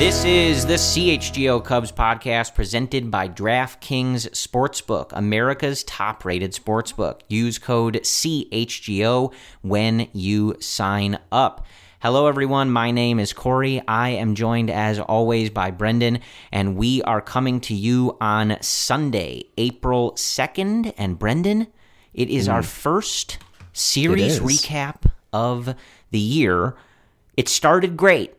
This is the CHGO Cubs podcast presented by DraftKings Sportsbook, America's top rated sportsbook. Use code CHGO when you sign up. Hello, everyone. My name is Corey. I am joined, as always, by Brendan, and we are coming to you on Sunday, April 2nd. And Brendan, it is our mm. first series recap of the year. It started great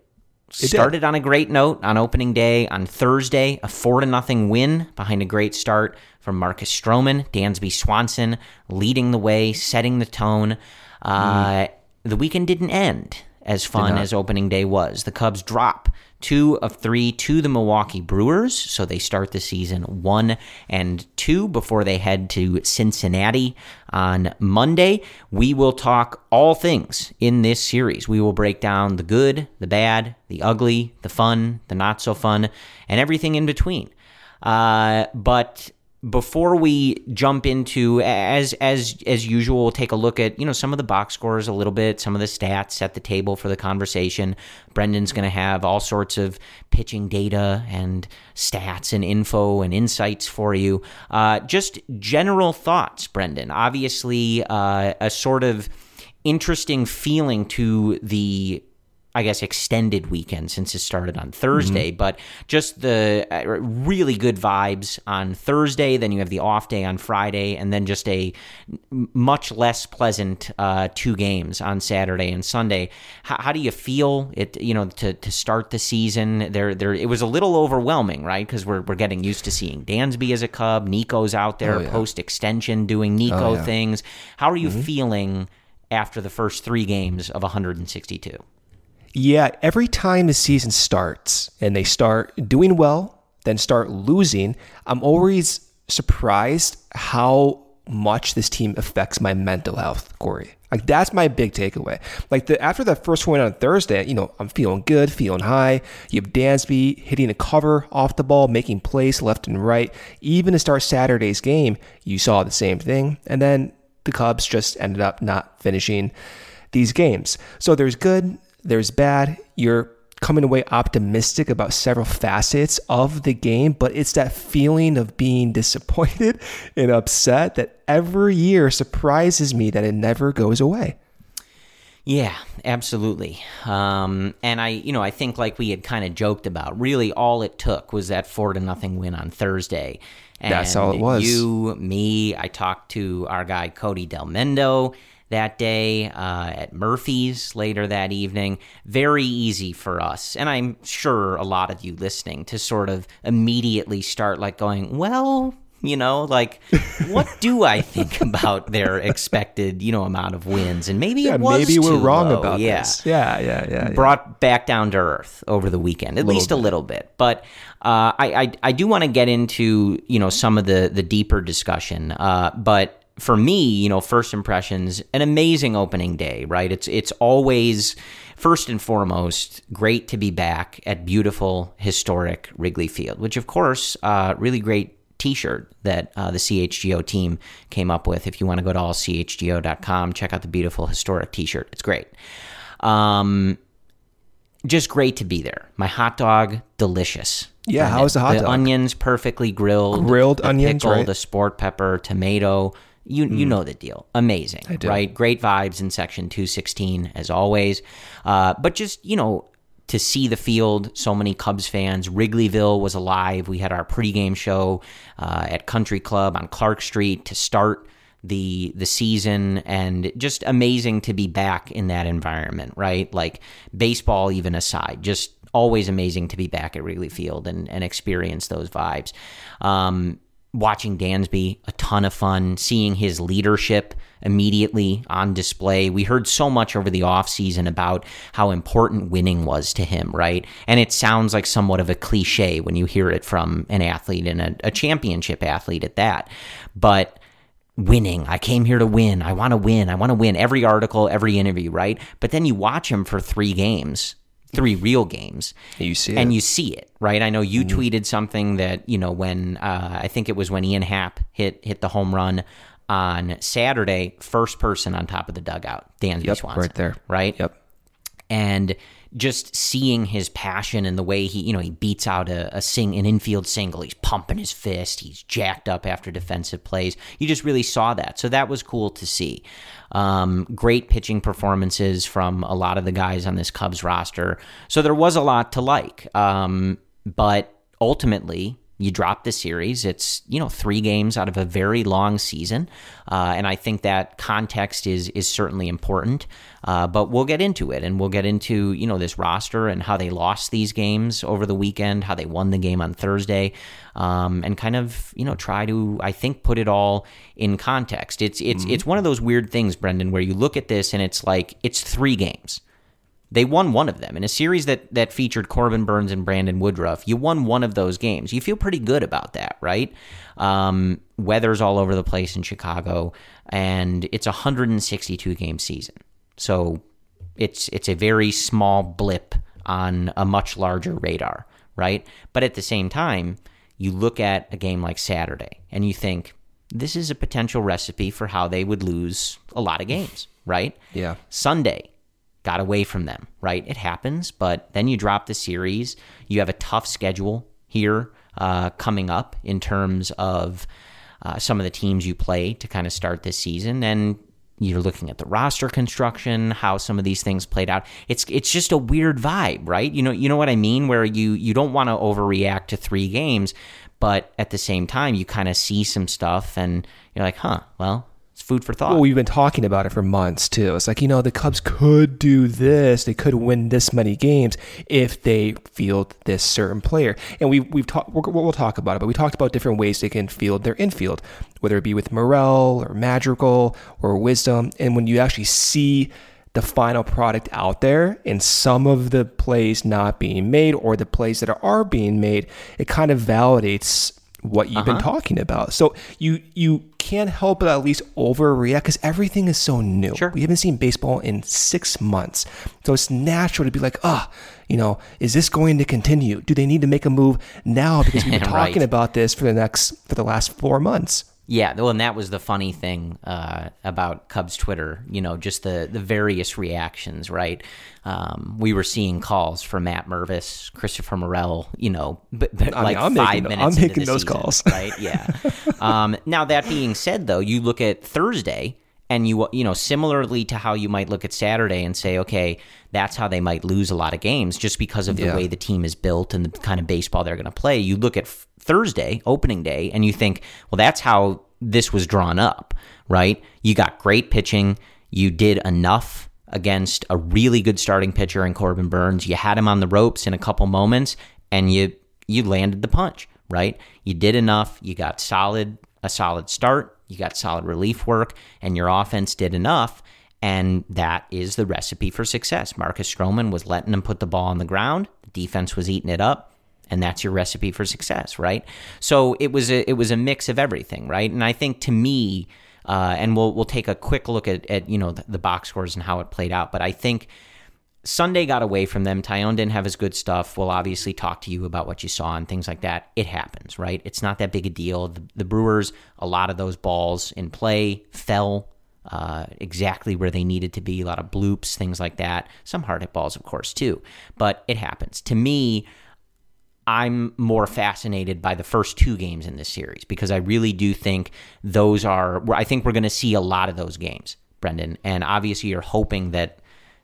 started on a great note on opening day. On Thursday, a four to nothing win behind a great start from Marcus Stroman, Dansby Swanson leading the way, setting the tone. Uh, The weekend didn't end as fun as opening day was. The Cubs drop two of three to the Milwaukee Brewers, so they start the season one and two before they head to Cincinnati on Monday. We will talk all things in this series. We will break down the good, the bad, the ugly, the fun, the not so fun, and everything in between. Uh, but before we jump into as as as usual we'll take a look at you know some of the box scores a little bit some of the stats set the table for the conversation. Brendan's going to have all sorts of pitching data and stats and info and insights for you. Uh, just general thoughts brendan. Obviously uh, a sort of interesting feeling to the I guess extended weekend since it started on Thursday, but just the uh, really good vibes on Thursday. Then you have the off day on Friday, and then just a much less pleasant uh, two games on Saturday and Sunday. How, how do you feel it? You know, to, to start the season, there there it was a little overwhelming, right? Because we're we're getting used to seeing Dansby as a Cub, Nico's out there Oh, yeah. post extension doing Nico Oh, yeah. things. How are you feeling after the first three games of 162? Yeah, every time the season starts and they start doing well, then start losing, I'm always surprised how much this team affects my mental health, Corey. Like that's my big takeaway. Like the after that first win on Thursday, you know, I'm feeling good, feeling high. You have Dansby hitting a cover off the ball, making plays left and right. Even to start Saturday's game, you saw the same thing. And then the Cubs just ended up not finishing these games. So there's good, there's bad. You're coming away optimistic about several facets of the game, but it's that feeling of being disappointed and upset that every year surprises me that it never goes away. Yeah, absolutely. Um, and I, you know, I think like we had kind of joked about, really all it took was that four to nothing win on Thursday. And That's all it was. You, me, I talked to our guy Cody Delmendo that day uh, at Murphy's later that evening. Very easy for us, and I'm sure a lot of you listening to sort of immediately start like going, well, you know, like what do I think about their expected, you know, amount of wins? And maybe Yeah, it was maybe we're wrong low. about yeah. this. Yeah, yeah, yeah. yeah. Brought back down to earth over the weekend, at least a little bit. But uh, I, I I do want to get into you know some of the the deeper discussion. Uh, but for me, you know, first impressions, an amazing opening day, right? It's it's always first and foremost great to be back at beautiful historic Wrigley Field, which of course, uh, really great t-shirt that uh, the CHGO team came up with. If you want to go to allchgo.com, check out the beautiful historic t-shirt. It's great. Um, just great to be there. My hot dog, delicious. Yeah, how was the hot the dog? onions perfectly grilled. Grilled the onions, pickle, right? The sport pepper, tomato. You you know the deal. Amazing, do. right? Great vibes in section 216 as always. Uh, but just, you know, to see the field, so many Cubs fans. Wrigleyville was alive. We had our pregame show uh, at Country Club on Clark Street to start the the season and just amazing to be back in that environment, right? Like baseball even aside, just always amazing to be back at Wrigley Field and, and experience those vibes. Um, watching Dansby, a ton of fun, seeing his leadership immediately on display. We heard so much over the offseason about how important winning was to him, right? And it sounds like somewhat of a cliche when you hear it from an athlete and a, a championship athlete at that. But winning. I came here to win. I want to win. I want to win every article, every interview, right? But then you watch him for three games, three real games. You see and it. you see it, right? I know you tweeted something that, you know, when uh, I think it was when Ian Happ hit hit the home run on Saturday, first person on top of the dugout, Dansby Yep, Swanson. right there. Right? Yep. and just seeing his passion and the way he, you know, he beats out a, a sing an infield single. He's pumping his fist. He's jacked up after defensive plays. You just really saw that, so that was cool to see. Um, great pitching performances from a lot of the guys on this Cubs roster. So there was a lot to like, um, but ultimately you drop the series. It's you know three games out of a very long season, uh, and I think that context is is certainly important. Uh, but we'll get into it, and we'll get into you know this roster and how they lost these games over the weekend, how they won the game on Thursday, um, and kind of you know try to I think put it all in context. It's it's it's one of those weird things, Brendan, where you look at this and it's like it's three games. They won one of them in a series that that featured Corbin Burnes and Brandon Woodruff. You won one of those games. You feel pretty good about that, right? Um, weather's all over the place in Chicago, and it's a 162 game season. So it's it's a very small blip on a much larger radar, right? But at the same time, you look at a game like Saturday and you think this is a potential recipe for how they would lose a lot of games, right? Yeah. Sunday got away from them, right? It happens, but then you drop the series. You have a tough schedule here uh, coming up in terms of uh, some of the teams you play to kind of start this season, and you're looking at the roster construction, how some of these things played out. It's it's just a weird vibe, right? You know, you know what I mean, where you you don't want to overreact to three games, but at the same time, you kind of see some stuff, and you're like, huh, well. It's food for thought. Well, we've been talking about it for months too. It's like you know the Cubs could do this. They could win this many games if they field this certain player. And we we've talked. We'll, talk about it, but we talked about different ways they can field their infield, whether it be with Morel or Madrigal or Wisdom. And when you actually see the final product out there and some of the plays not being made or the plays that are being made, it kind of validates what you've been talking about. So you you can't help but at least overreact because everything is so new. Sure. We haven't seen baseball in six months. So it's natural to be like, ah, you know, is this going to continue? Do they need to make a move now? Because we've been talking Right. about this for the next for the last four months. Yeah, well, and that was the funny thing uh, about Cubs Twitter. You know, just the the various reactions. Right, um, we were seeing calls for Matt Mervis, Christopher Morel. You know, but, but mean, like I'm five making- minutes. I'm making those season, calls. right? Yeah. um, now that being said, though, you look at Thursday. And you you know similarly to how you might look at Saturday and say okay that's how they might lose a lot of games just because of the Yeah. way the team is built and the kind of baseball they're going to play. You look at Thursday, opening day, and you think, well, that's how this was drawn up, right? You got great pitching. You did enough against a really good starting pitcher in Corbin Burnes. You had him on the ropes in a couple moments, and you you landed the punch, right? You did enough. You got solid a solid start. You got solid relief work, and your offense did enough. And that is the recipe for success. Marcus Stroman was letting them put the ball on the ground. The defense was eating it up and that's your recipe for success, right? So it was a it was a mix of everything, right? And I think to me, uh, and we'll we'll take a quick look at, at you know the, the box scores and how it played out, but I think Sunday got away from them. Taillon didn't have his good stuff. We'll obviously talk to you about what you saw and things like that. It happens, right? It's not that big a deal. The, the Brewers, a lot of those balls in play fell uh, exactly where they needed to be. A lot of bloops, things like that. Some hard hit balls, of course, too. But it happens. To me, I'm more fascinated by the first two games in this series because I really do think those are. I think we're going to see a lot of those games, Brendan. And obviously, you're hoping that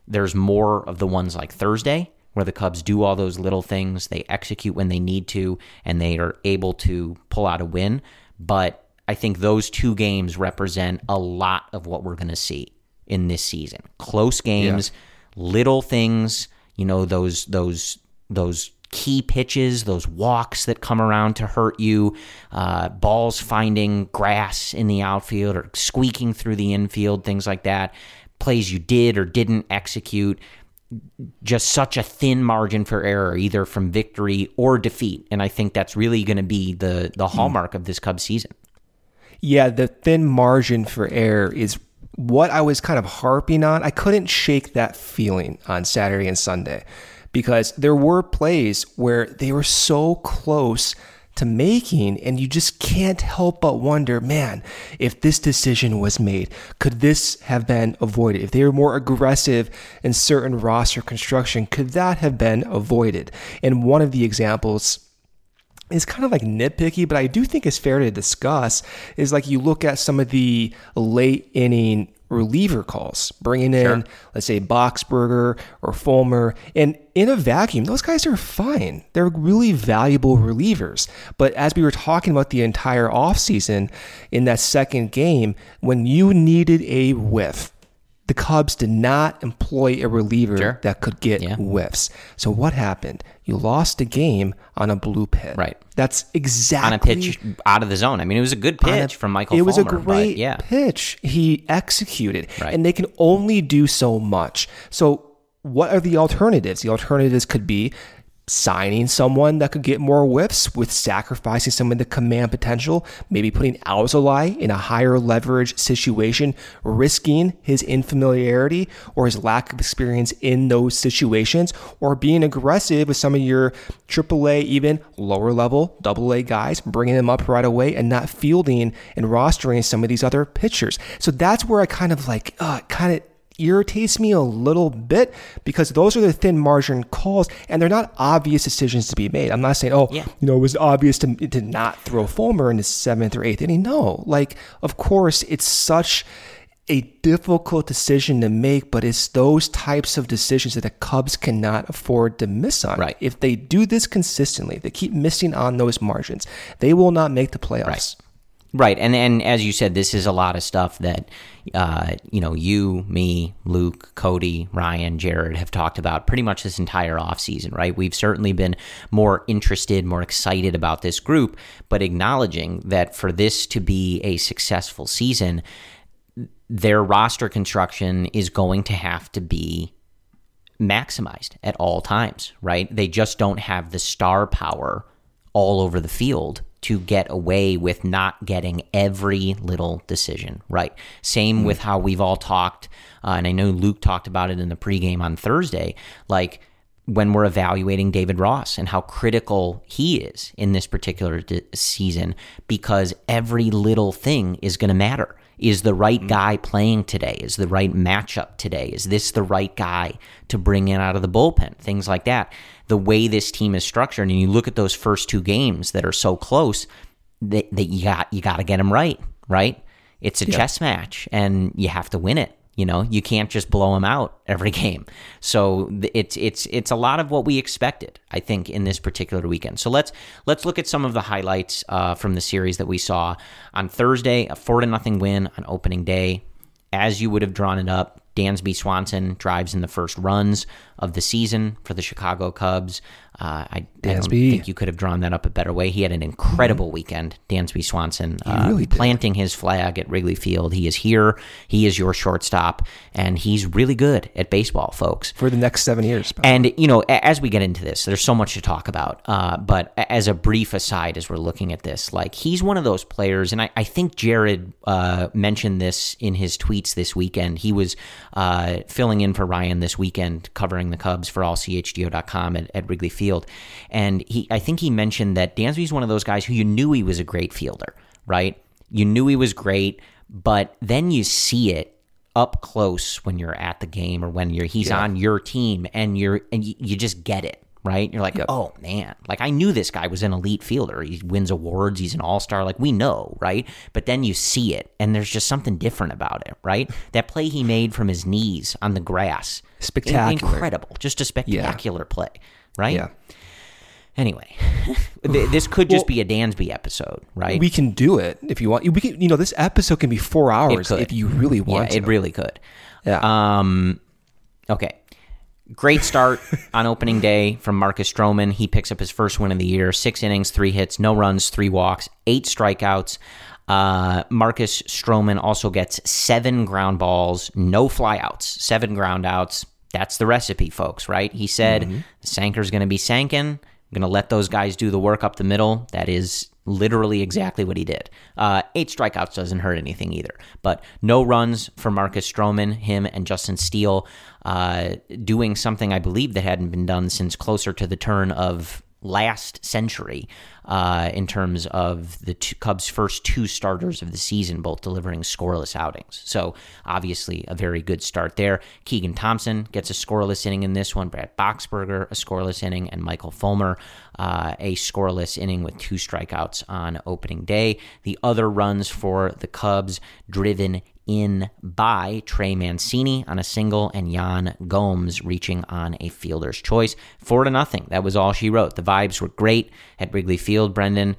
there's more of the ones like Thursday where the Cubs do all those little things, they execute when they need to, and they are able to pull out a win. But I think those two games represent a lot of what we're going to see in this season. Close games, little things, you know, those those those key pitches, those walks that come around to hurt you, uh, balls finding grass in the outfield or squeaking through the infield, things like that, plays you did or didn't execute. Just such a thin margin for error, either from victory or defeat, and I think that's really going to be the the hallmark of this Cubs season. Yeah, the thin margin for error is what I was kind of harping on. I couldn't shake that feeling on Saturday and Sunday because there were plays where they were so close to making, and you just can't help but wonder, man, if this decision was made, could this have been avoided? If they were more aggressive in certain roster construction, could that have been avoided? And one of the examples is kind of like nitpicky, but I do think it's fair to discuss is like you look at some of the late inning reliever calls, bringing in, sure. let's say, Boxberger or Fulmer. And in a vacuum, those guys are fine. They're really valuable relievers. But as we were talking about the entire offseason in that second game, when you needed a whiff, the Cubs did not employ a reliever sure. that could get yeah. whiffs. So what happened? You lost a game on a bloop hit. Right. That's exactly on a pitch out of the zone. I mean, it was a good pitch a, from Michael. It was Fulmer, a great yeah. pitch. He executed, right. and they can only do so much. So what are the alternatives? The alternatives could be signing someone that could get more whiffs with sacrificing some of the command potential, maybe putting Alzolay in a higher leverage situation, risking his infamiliarity or his lack of experience in those situations, or being aggressive with some of your AAA, even lower level AA guys, bringing them up right away and not fielding and rostering some of these other pitchers. So that's where I kind of like, uh, kind of irritates me a little bit because those are the thin margin calls and they're not obvious decisions to be made. I'm not saying, oh, yeah. you know, it was obvious to, to not throw Fulmer in the seventh or eighth inning. No, like, of course, it's such a difficult decision to make, but it's those types of decisions that the Cubs cannot afford to miss on. Right. If they do this consistently, they keep missing on those margins, they will not make the playoffs. Right. Right, and and as you said, this is a lot of stuff that uh, you know you, me, Luke, Cody, Ryan, Jared have talked about pretty much this entire offseason, right? We've certainly been more interested, more excited about this group, but acknowledging that for this to be a successful season, their roster construction is going to have to be maximized at all times, right? They just don't have the star power all over the field to get away with not getting every little decision right. Same with how we've all talked, uh, and I know Luke talked about it in the pregame on Thursday. Like when we're evaluating David Ross and how critical he is in this particular season, because every little thing is going to matter. Is the right mm-hmm. guy playing today? Is the right matchup today? Is this the right guy to bring in out of the bullpen? Things like that the way this team is structured, and you look at those first two games that are so close, that, that you got you got to get them right, right? It's a yeah. chess match, and you have to win it. You know, you can't just blow them out every game. So it's it's it's a lot of what we expected, I think, in this particular weekend. So let's let's look at some of the highlights uh, from the series that we saw on Thursday. A four to nothing win on opening day, as you would have drawn it up. Dansby Swanson drives in the first runs of the season for the Chicago Cubs. Uh, I, I, don't think you could have drawn that up a better way. He had an incredible mm-hmm. weekend, Dansby Swanson, uh, really planting his flag at Wrigley Field. He is here. He is your shortstop, and he's really good at baseball, folks. For the next seven years. And, you know, as we get into this, there's so much to talk about. Uh, but as a brief aside, as we're looking at this, like he's one of those players, and I, I think Jared uh, mentioned this in his tweets this weekend. He was uh, filling in for Ryan this weekend, covering the Cubs for allchgo.com at, at Wrigley Field. And he, I think he mentioned that Dansby's one of those guys who you knew he was a great fielder, right? You knew he was great, but then you see it up close when you're at the game or when you're he's yeah. on your team and you're and you, you just get it right? You're like, yep. oh man, like I knew this guy was an elite fielder. He wins awards. He's an all star. Like we know, right? But then you see it, and there's just something different about it, right? That play he made from his knees on the grass, spectacular, incredible, just a spectacular yeah. play, right? Yeah. Anyway, this could just well, be a Dansby episode, right? We can do it if you want. We can, you know, this episode can be four hours if you really want. Yeah, to. it really could. Yeah. Um. Okay. Great start on opening day from Marcus Stroman. He picks up his first win of the year. Six innings, three hits, no runs, three walks, eight strikeouts. Uh, Marcus Stroman also gets seven ground balls, no flyouts, seven ground outs. That's the recipe, folks, right? He said mm-hmm. the Sanker's going to be sanking. I'm going to let those guys do the work up the middle. That is literally exactly what he did. Uh, eight strikeouts doesn't hurt anything either. But no runs for Marcus Stroman, him and Justin Steele uh, doing something I believe that hadn't been done since closer to the turn of last century uh, in terms of the two, Cubs' first two starters of the season, both delivering scoreless outings. So obviously a very good start there. Keegan Thompson gets a scoreless inning in this one. Brad Boxberger a scoreless inning, and Michael Fulmer uh, a scoreless inning with two strikeouts on opening day. The other runs for the Cubs driven in by Trey Mancini on a single and Yan Gomes reaching on a fielder's choice. Four to nothing. That was all she wrote. The vibes were great at Wrigley Field, Brendan.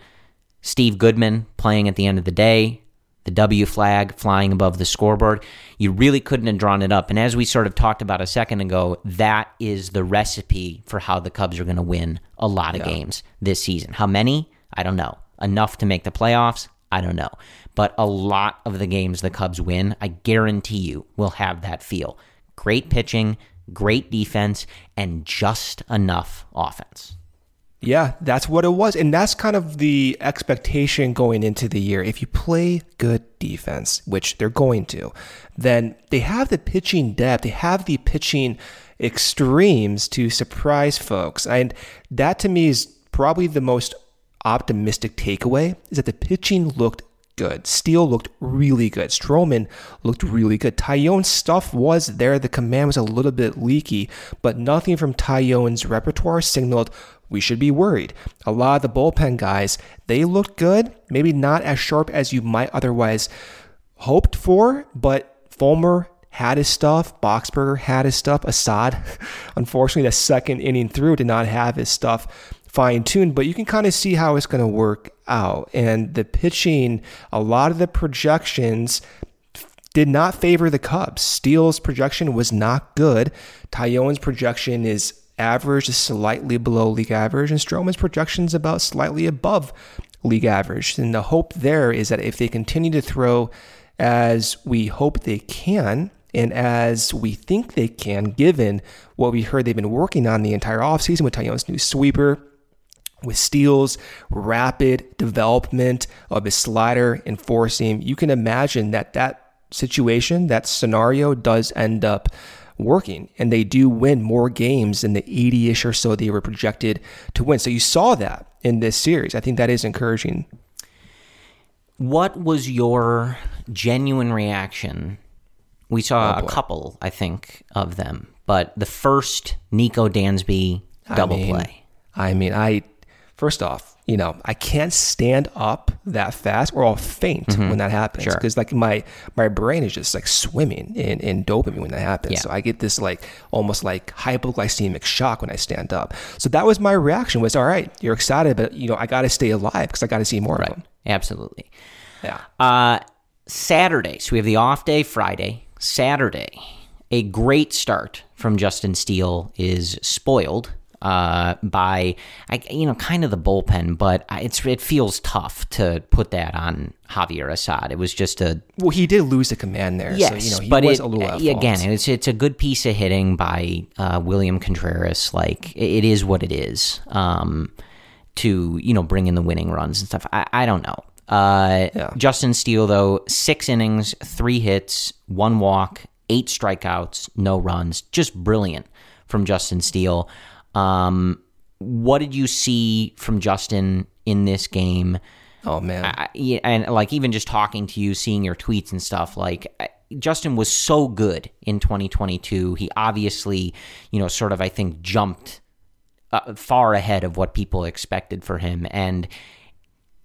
Steve Goodman playing at the end of the day. The W flag flying above the scoreboard. You really couldn't have drawn it up. And as we sort of talked about a second ago, that is the recipe for how the Cubs are going to win a lot of yeah. games this season. How many? I don't know. Enough to make the playoffs? I don't know. But a lot of the games the Cubs win, I guarantee you, will have that feel. Great pitching, great defense, and just enough offense. Yeah, that's what it was. And that's kind of the expectation going into the year. If you play good defense, which they're going to, then they have the pitching depth, they have the pitching extremes to surprise folks. And that to me is probably the most optimistic takeaway is that the pitching looked good. Steele looked really good. Stroman looked really good. Taillon's stuff was there. The command was a little bit leaky, but nothing from Taillon's repertoire signaled we should be worried. A lot of the bullpen guys, they looked good. Maybe not as sharp as you might otherwise hoped for, but Fulmer had his stuff. Boxberger had his stuff. Assad, unfortunately, the second inning through did not have his stuff fine tuned, but you can kind of see how it's going to work out. And the pitching, a lot of the projections did not favor the Cubs. Steele's projection was not good. Taillon's projection is average, is slightly below league average, and Stroman's projection is about slightly above league average. And the hope there is that if they continue to throw as we hope they can, and as we think they can, given what we heard they've been working on the entire offseason with Taillon's new sweeper, with Steele's rapid development of his slider and four seam, you can imagine that that situation, that scenario does end up working and they do win more games than the 80 ish or so they were projected to win. So you saw that in this series. I think that is encouraging. What was your genuine reaction? We saw oh a couple, I think, of them, but the first Nico Dansby double I mean, play. I mean, I First off, you know, I can't stand up that fast or I'll faint mm-hmm. when that happens. Because sure. like my my brain is just like swimming in, in dopamine when that happens. Yeah. So I get this like almost like hypoglycemic shock when I stand up. So that was my reaction was all right, you're excited, but you know, I gotta stay alive because I gotta see more right. of them. Absolutely. Yeah. Uh Saturday. So we have the off day Friday. Saturday. A great start from Justin Steele is spoiled uh, by I, you know kind of the bullpen, but it's it feels tough to put that on Javier Assad. It was just a well, he did lose the command there. Yes, so, you know, he but was it, a little again, it's it's a good piece of hitting by uh, William Contreras. Like it is what it is. Um, to you know bring in the winning runs and stuff. I, I don't know. Uh, yeah. Justin Steele though, six innings, three hits, one walk, eight strikeouts, no runs, just brilliant from Justin Steele. Um, what did you see from Justin in this game? Oh man, I, and like even just talking to you, seeing your tweets and stuff, like Justin was so good in 2022. He obviously, you know, sort of I think jumped uh, far ahead of what people expected for him, and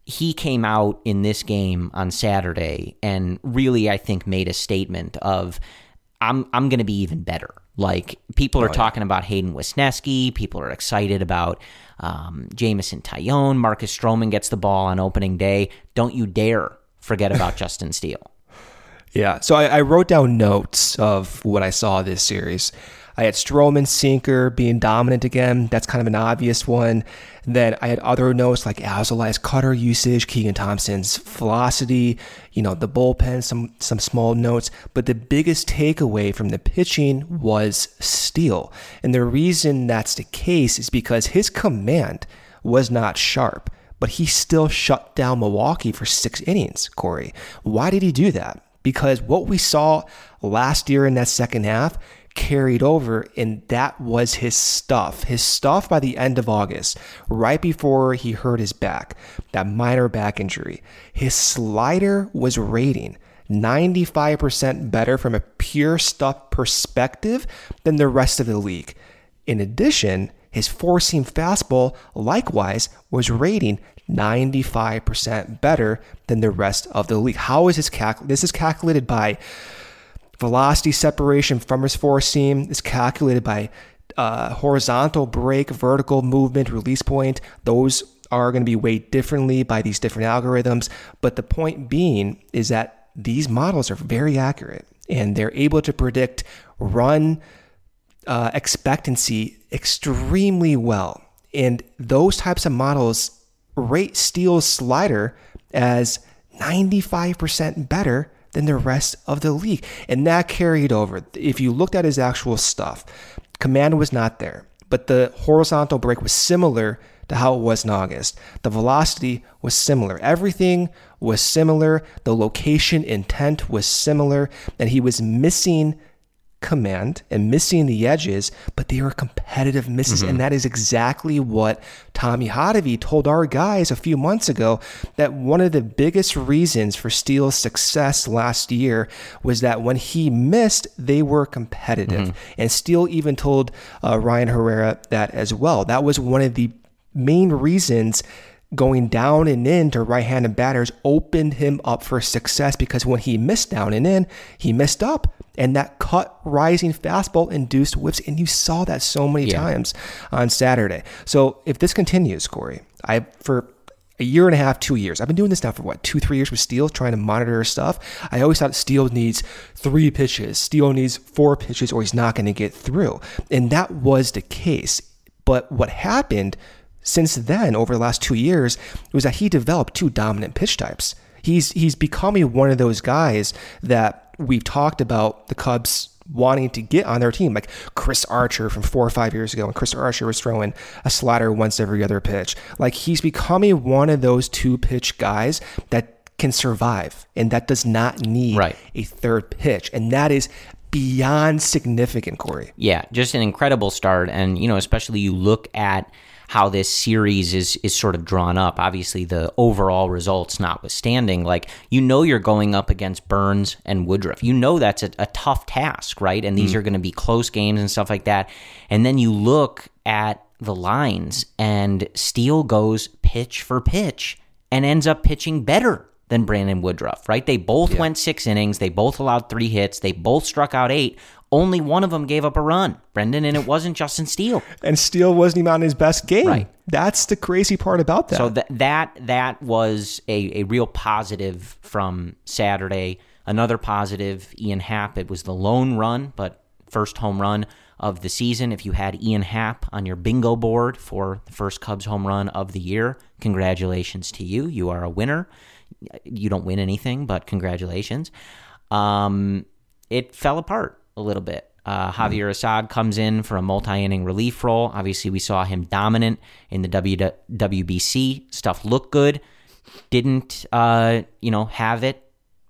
he came out in this game on Saturday and really I think made a statement of I'm I'm going to be even better. Like people are oh, talking yeah. about Hayden Wesneski, people are excited about um, Jameson Taillon. Marcus Stroman gets the ball on opening day. Don't you dare forget about Justin Steele. Yeah, so I, I, wrote down notes of what I saw this series. I had Stroman sinker being dominant again. That's kind of an obvious one. Then I had other notes like Alzolay's cutter usage, Keegan Thompson's velocity, you know, the bullpen, some some small notes. But the biggest takeaway from the pitching was Steele. And the reason that's the case is because his command was not sharp but he still shut down Milwaukee for six innings, Corey. Why did he do that? Because what we saw last year in that second half carried over, and that was his stuff. His stuff by the end of August, right before he hurt his back, that minor back injury. His slider was rating 95% better from a pure stuff perspective than the rest of the league. In addition, his four seam fastball likewise was rating 95% better than the rest of the league. How is this calculated? This is calculated by velocity separation from his four seam. is calculated by uh, horizontal break, vertical movement, release point. Those are going to be weighed differently by these different algorithms. But the point being is that these models are very accurate and they're able to predict run uh, expectancy extremely well. And those types of models rate Steele's slider as 95% better than the rest of the league. And that carried over. If you looked at his actual stuff, command was not there, but the horizontal break was similar to how it was in August. The velocity was similar. Everything was similar. The location intent was similar. And he was missing command and missing the edges, but they were competitive misses. Mm-hmm. And that is exactly what Tommy Hotovy told our guys a few months ago that one of the biggest reasons for Steele's success last year was that when he missed, they were competitive. Mm-hmm. And Steele even told uh, Ryan Herrera that as well. That was one of the main reasons going down and in to right-handed batters opened him up for success because when he missed down and in, he missed up and that cut rising fastball induced whiffs. And you saw that so many yeah. times on Saturday. So if this continues, Corey, I for a year and a half, two years. I've been doing this now for what, two, three years with Steele, trying to monitor stuff. I always thought Steele needs three pitches, Steele needs four pitches, or he's not going to get through. And that was the case. But what happened since then, over the last two years, was that he developed two dominant pitch types. He's he's becoming one of those guys that we've talked about the Cubs wanting to get on their team, like Chris Archer from four or five years ago, and Chris Archer was throwing a slider once every other pitch. Like he's becoming one of those two pitch guys that can survive and that does not need right. a third pitch. And that is beyond significant, Corey. Yeah, just an incredible start. And, you know, especially you look at how this series is is sort of drawn up. Obviously, the overall results notwithstanding, like you know you're going up against Burnes and Woodruff. You know that's a, a tough task, right? And these mm. are going to be close games and stuff like that. And then you look at the lines, and Steele goes pitch for pitch and ends up pitching better than Brandon Woodruff, right? They both yeah. went six innings. They both allowed three hits. They both struck out eight. Only one of them gave up a run, Brendan, and it wasn't Justin Steele. and Steele wasn't even on his best game. Right. That's the crazy part about that. So that that that was a, a real positive from Saturday. Another positive, Ian Happ. It was the lone run, but first home run of the season. If you had Ian Happ on your bingo board for the first Cubs home run of the year, congratulations to you. You are a winner you don't win anything, but congratulations. Um, it fell apart a little bit. Uh, Javier Assad comes in for a multi-inning relief role. Obviously, we saw him dominant in the w- WBC. Stuff looked good. Didn't uh, you know have it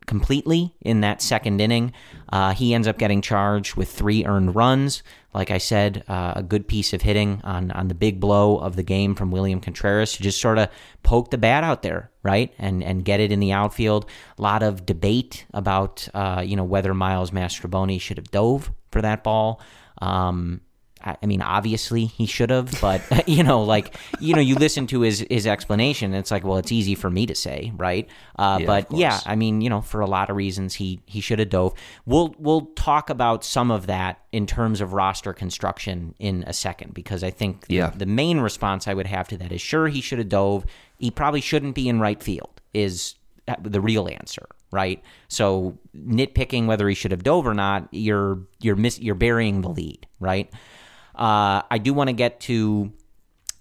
completely in that second inning. Uh, he ends up getting charged with three earned runs. Like I said, uh, a good piece of hitting on, on the big blow of the game from William Contreras to just sort of poke the bat out there, right, and and get it in the outfield. A lot of debate about uh, you know whether Miles Mastrobuoni should have dove for that ball. Um, I mean, obviously he should have, but you know, like you know, you listen to his his explanation. it's like, well, it's easy for me to say, right? Uh, yeah, but yeah, I mean, you know, for a lot of reasons, he he should have dove. We'll we'll talk about some of that in terms of roster construction in a second, because I think the, yeah. the main response I would have to that is, sure, he should have dove. He probably shouldn't be in right field. Is the real answer, right? So nitpicking whether he should have dove or not, you're you're miss, you're burying the lead, right? Uh, I do want to get to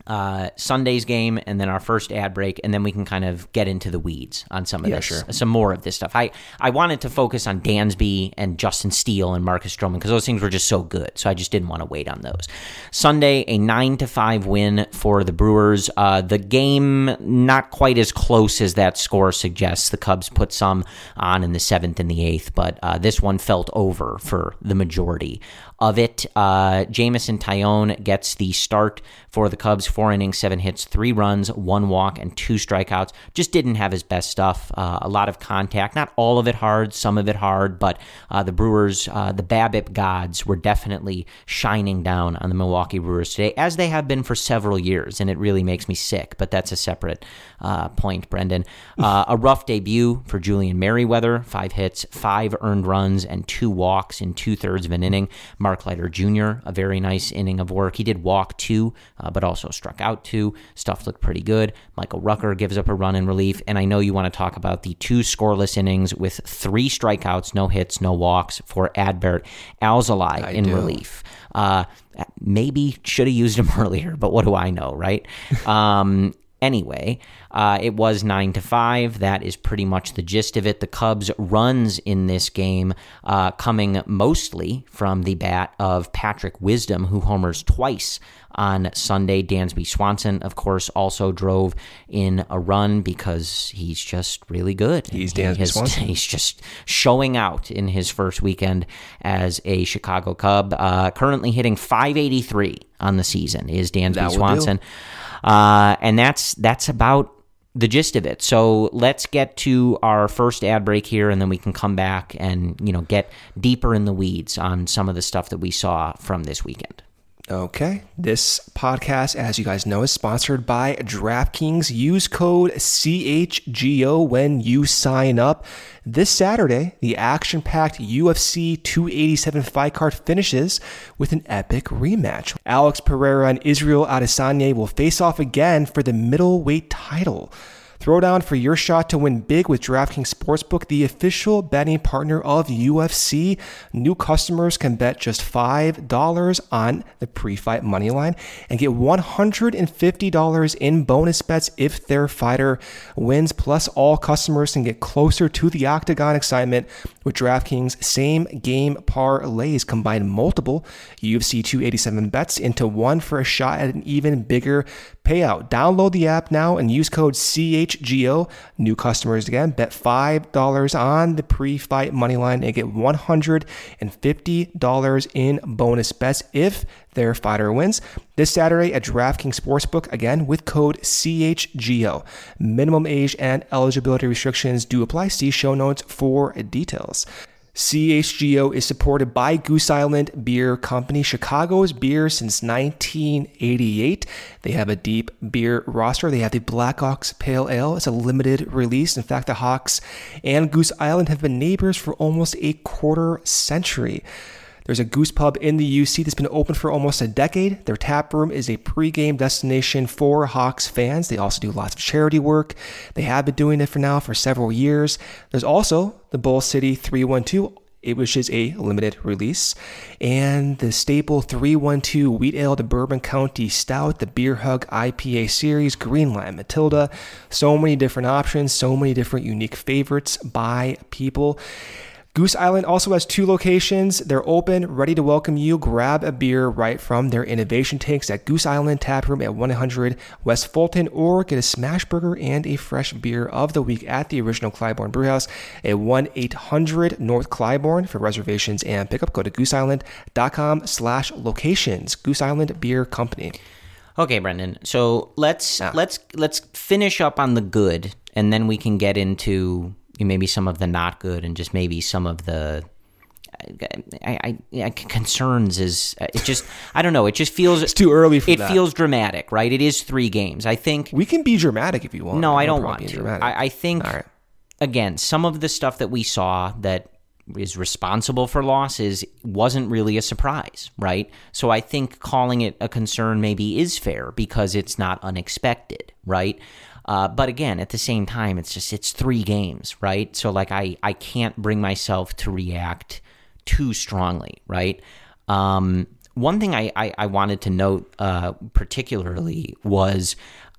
uh, Sunday's game and then our first ad break, and then we can kind of get into the weeds on some of Yeah, this, sure. some more of this stuff. I, I wanted to focus on Dansby and Justin Steele and Marcus Stroman because those things were just so good, so I just didn't want to wait on those. Sunday, a nine to five win for the Brewers. Uh, the game not quite as close as that score suggests. The Cubs put some on in the seventh and the eighth, but uh, this one felt over for the majority of it. Uh, Jameson Taillon gets the start for the Cubs. Four innings, seven hits, three runs, one walk, and two strikeouts. Just didn't have his best stuff. Uh, a lot of contact, not all of it hard, some of it hard, but uh, the Brewers, uh, the BABIP gods, were definitely shining down on the Milwaukee Brewers today, as they have been for several years, and it really makes me sick. But that's a separate uh, point, Brendan. Uh, a rough debut for Julian Merryweather. Five hits, five earned runs, and two walks in two thirds of an inning. Mark Leiter Jr., a very nice inning of work. He did walk two, uh, but also struck out two. Stuff looked pretty good. Michael Rucker gives up a run in relief. And I know you want to talk about the two scoreless innings with three strikeouts, no hits, no walks for Adbert Alzolay in do. relief. Uh, maybe should have used him earlier, but what do I know, right? um, anyway, uh, it was nine to five. That is pretty much the gist of it. The Cubs' runs in this game uh, coming mostly from the bat of Patrick Wisdom, who homers twice on Sunday. Dansby Swanson, of course, also drove in a run because he's just really good. He's Dansby has- Swanson. He's just showing out in his first weekend as a Chicago Cub. Uh, currently hitting 583 on the season is Dansby do. Uh, and that's that's about the gist of it. So let's get to our first ad break here, and then we can come back and you know get deeper in the weeds on some of the stuff that we saw from this weekend. Okay. This podcast, as you guys know, is sponsored by DraftKings. Use code CHGO when you sign up. This Saturday, the action packed UFC 287 fight card finishes with an epic rematch. Alex Pereira and Israel Adesanya will face off again for the middleweight title. Throw down for your shot to win big with DraftKings Sportsbook, the official betting partner of UFC. New customers can bet just $5 on the pre fight money line and get $150 in bonus bets if their fighter wins. Plus, all customers can get closer to the octagon excitement with DraftKings same game parlays. Combine multiple UFC 287 bets into one for a shot at an even bigger payout. Download the app now and use code CHGO. New customers again, bet $5 on the pre fight money line and get $150 in bonus bets if their fighter wins. This Saturday at DraftKings Sportsbook, again with code CHGO. Minimum age and eligibility restrictions do apply. See show notes for details. CHGO is supported by Goose Island Beer Company, Chicago's beer since 1988. They have a deep beer roster. They have the Black Ox Pale Ale. It's a limited release. In fact, the Hawks and Goose Island have been neighbors for almost a quarter century. There's a Goose Pub in the UC that's been open for almost a decade. Their tap room is a pregame destination for Hawks fans. They also do lots of charity work. They have been doing it for now for several years. There's also the Bull City 312 it- which is a limited release, and the staple 312 Wheat Ale, the Bourbon County Stout, the Beer Hug IPA series, Green Line Matilda. So many different options, so many different unique favorites by people. Goose Island also has two locations. They're open, ready to welcome you. Grab a beer right from their innovation tanks at Goose Island Tap Room at 100 West Fulton, or get a smash burger and a fresh beer of the week at the original Clybourn Brewhouse at 1 800 North Clybourn. For reservations and pickup, go to gooseisland.com slash locations. Goose Island Beer Company. Okay, Brendan. So let's ah. let's let's finish up on the good, and then we can get into maybe some of the not good, and just maybe some of the I, I, I concerns. Is uh, it just I don't know. It just feels It's too early for It that. feels dramatic, right? It is three games. I think. We can be dramatic if you want. No, I don't want to. dramatic. I, I think right. again, some of the stuff that we saw that is responsible for losses wasn't really a surprise, right? So I think calling it a concern maybe is fair because it's not unexpected, right? Uh, but again, at the same time, it's just it's three games, right? So like I I can't bring myself to react too strongly, right? Um, one thing I, I, I, wanted to note uh, particularly was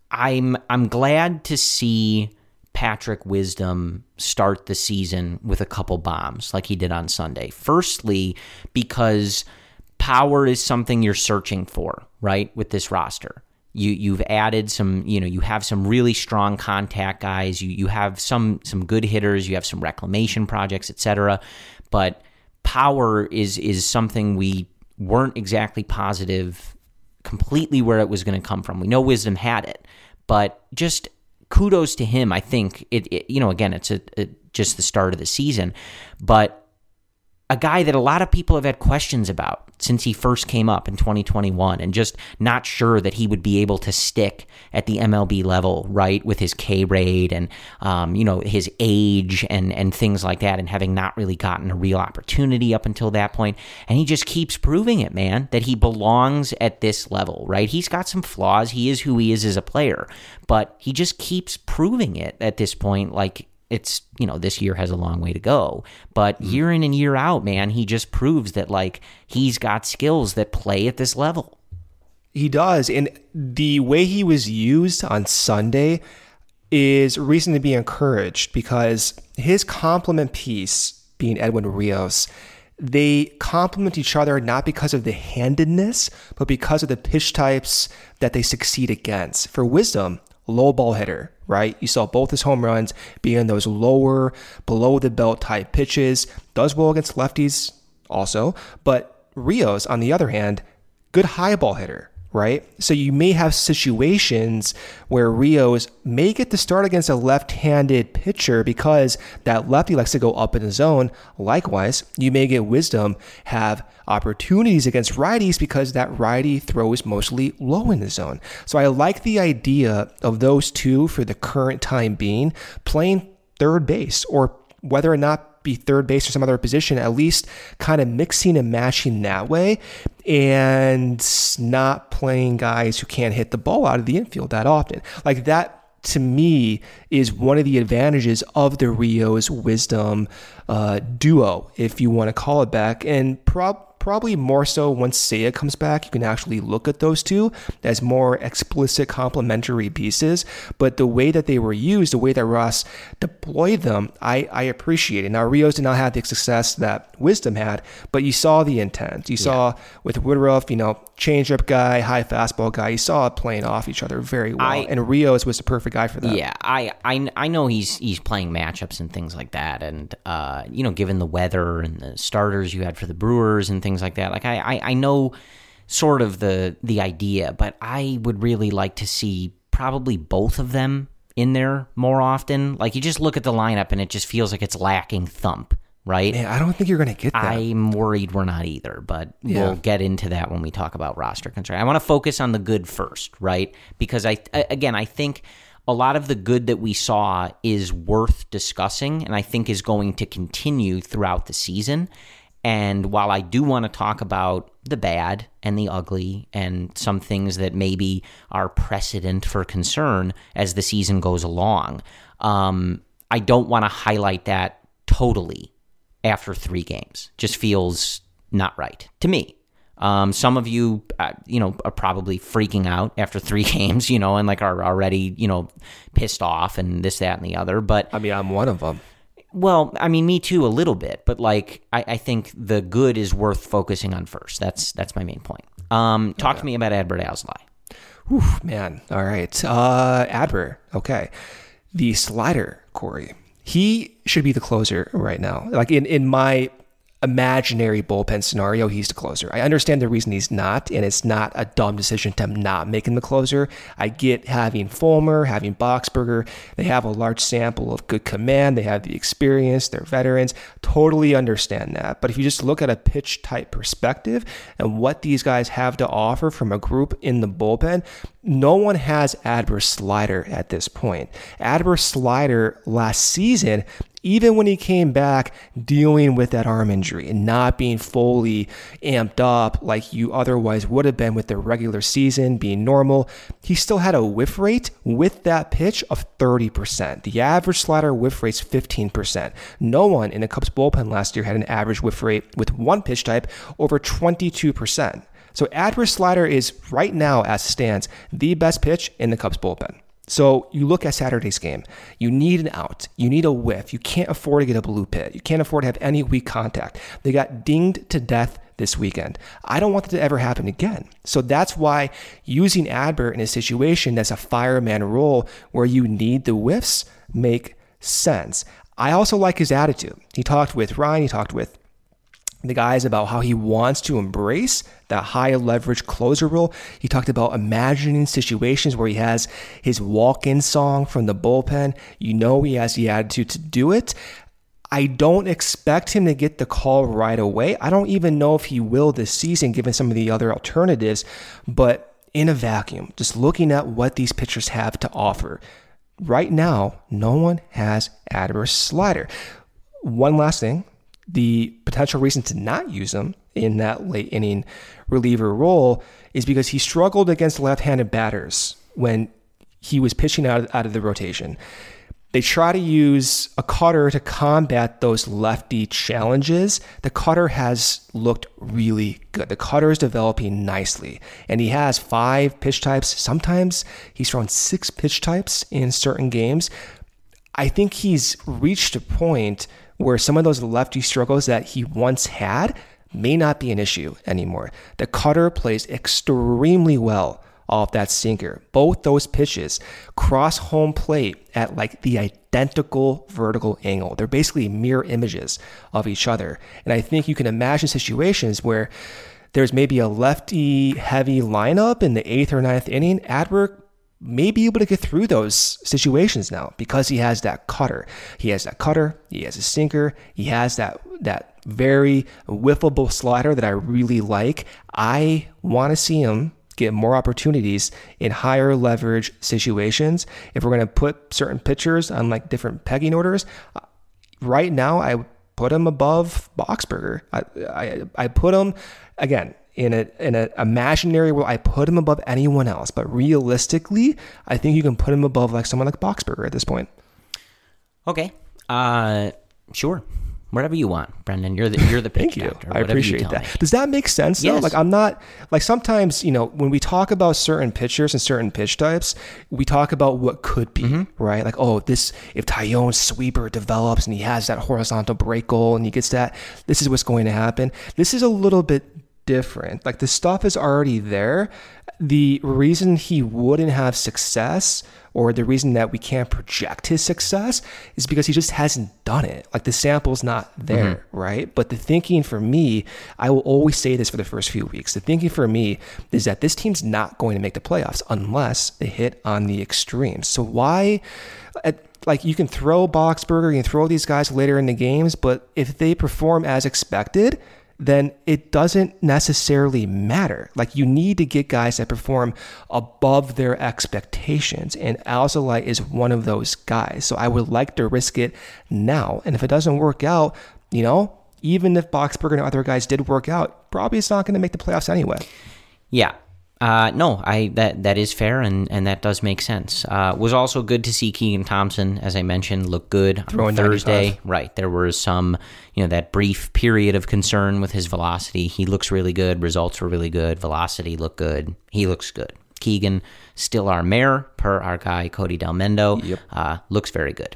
I'm I'm glad to see Patrick Wisdom start the season with a couple bombs like he did on Sunday. Firstly, because power is something you're searching for, right, with this roster. You you've added some, you know, you have some really strong contact guys. You you have some some good hitters. You have some reclamation projects, etc. But power is is something we weren't exactly positive completely where it was going to come from. We know Wisdom had it, but just kudos to him. I think it, it you know, again, it's a, a, just the start of the season, but a guy that a lot of people have had questions about since he first came up in 2021 and just not sure that he would be able to stick at the MLB level, right, with his K rate and, um, you know, his age and, and things like that, and having not really gotten a real opportunity up until that point. And he just keeps proving it, man, that he belongs at this level, right? He's got some flaws. He is who he is as a player, but he just keeps proving it at this point. Like, it's you know this year has a long way to go. But mm-hmm. year in and year out man he just proves that like he's got skills that play at this level. He does. And the way he was used on sunday is reason to be encouraged because his complement piece being edwin rios they complement each other not because of the handedness but because of the pitch types that they succeed against. For wisdom low ball hitter, right? You saw both his home runs being those lower, below the belt type pitches. Does well against lefties also, but Rios, on the other hand, good high ball hitter, right? So you may have situations where Rios may get to start against a left-handed pitcher because that lefty likes to go up in the zone. Likewise, you may get Wisdom have opportunities against righties because that righty throws mostly low in the zone. So I like the idea of those two for the current time being playing third base or whether or not be third base or some other position, at least kind of mixing and matching that way and not playing guys who can't hit the ball out of the infield that often. Like that to me is one of the advantages of the Rios wisdom uh, duo, if you want to call it back. And prob probably more so once Seiya comes back, you can actually look at those two as more explicit complementary pieces. But the way that they were used, the way that Ross deployed them, I, I appreciate it. Now, Rios did not have the success that Wisdom had, but you saw the intent. You yeah. saw with Woodruff, you know, changeup guy, high fastball guy. You saw it playing off each other very well. I, and Rios was the perfect guy for that. Yeah, I, I, I know he's he's playing matchups and things like that. And, uh, you know, given the weather and the starters you had for the Brewers and things things like that. Like I, I, I know sort of the the idea, but I would really like to see probably both of them in there more often. Like you just look at the lineup and it just feels like it's lacking thump, right? Yeah, I don't think you're going to get that. I'm worried we're not either, but yeah. we'll get into that when we talk about roster concern. I want to focus on the good first, right? Because I again, I think a lot of the good that we saw is worth discussing and I think is going to continue throughout the season. And while I do want to talk about the bad and the ugly and some things that maybe are precedent for concern as the season goes along, um, I don't want to highlight that totally after three games. Just feels not right to me. Um, some of you, uh, you know, are probably freaking out after three games, you know, and like are already, you know, pissed off and this, that, and the other. But I mean, I'm one of them. Well, I mean, me too, a little bit, but like, I, I think the good is worth focusing on first. That's that's my main point. Um, talk okay. to me about Adbert Alzolay. Whew, man. All right. Uh, Adbert. Okay. The slider, Corey. He should be the closer right now. Like in, in my imaginary bullpen scenario, he's the closer. I understand the reason he's not, and it's not a dumb decision to not make him the closer. I get having Fulmer, having Boxberger. They have a large sample of good command. They have the experience. They're veterans. Totally understand that. But if you just look at a pitch type perspective and what these guys have to offer from a group in the bullpen, no one has Adbert's slider at this point. Adbert's slider last season even when he came back dealing with that arm injury and not being fully amped up like you otherwise would have been with the regular season being normal, he still had a whiff rate with that pitch of 30%. The average slider whiff rate's 15%. No one in the Cubs bullpen last year had an average whiff rate with one pitch type over 22%. So Adbert's slider is right now, as stands, the best pitch in the Cubs bullpen. So you look at Saturday's game. You need an out. You need a whiff. You can't afford to get a bloop hit. You can't afford to have any weak contact. They got dinged to death this weekend. I don't want that to ever happen again. So that's why using Adbert in a situation that's a fireman role where you need the whiffs make sense. I also like his attitude. He talked with Ryan, he talked with the guys about how he wants to embrace that high leverage closer role. He talked about imagining situations where he has his walk in song from the bullpen. You know, he has the attitude to do it. I don't expect him to get the call right away. I don't even know if he will this season, given some of the other alternatives. But in a vacuum, just looking at what these pitchers have to offer, right now, no one has Adbert's slider. One last thing the potential reason to not use him in that late inning reliever role is because he struggled against left-handed batters when he was pitching out of, out of the rotation. They try to use a cutter to combat those lefty challenges. The cutter has looked really good. The cutter is developing nicely, and he has five pitch types. Sometimes he's thrown six pitch types in certain games. I think he's reached a point where some of those lefty struggles that he once had may not be an issue anymore. The cutter plays extremely well off that sinker. Both those pitches cross home plate at like the identical vertical angle. They're basically mirror images of each other. And I think you can imagine situations where there's maybe a lefty heavy lineup in the eighth or ninth inning. Adbert may be able to get through those situations now because he has that cutter. He has that cutter, he has a sinker, he has that that very whiffable slider that I really like. I want to see him get more opportunities in higher leverage situations. If we're going to put certain pitchers on like different pegging orders, uh, right now I put him above Boxberger. I, I, I put him again in a in an imaginary world, I put him above anyone else. But realistically, I think you can put him above like someone like Boxberger at this point. Okay. Uh, sure. Whatever you want, Brendan. You're the you're the Thank you. I appreciate you that. me. Does that make sense? Yes. Though? Like I'm not like sometimes you know when we talk about certain pitchers and certain pitch types, we talk about what could be, Mm-hmm. right? Like oh, this if Taillon's sweeper develops and he has that horizontal break goal and he gets that, this is what's going to happen. This is a little bit different. Like the stuff is already there. The reason he wouldn't have success or the reason that we can't project his success is because he just hasn't done it. Like the sample's not there, mm-hmm. right? But the thinking for me, I will always say this for the first few weeks. The thinking for me is that this team's not going to make the playoffs unless they hit on the extremes. So why at, like you can throw Boxberger, you can throw these guys later in the games, but if they perform as expected, then it doesn't necessarily matter. Like you need to get guys that perform above their expectations, and Alzolay is one of those guys. So I would like to risk it now, and if it doesn't work out, you know, even if Boxberger and other guys did work out, probably it's not going to make the playoffs anyway. Yeah. Uh, no, I that that is fair and, and that does make sense. Uh, was also good to see Keegan Thompson, as I mentioned, look good on Throwing Thursday. 95. Right, there was some, you know, that brief period of concern with his velocity. He looks really good. Results were really good. Velocity looked good. He looks good. Keegan still our mayor per our guy Cody Delmendo. Yep. Uh, looks very good.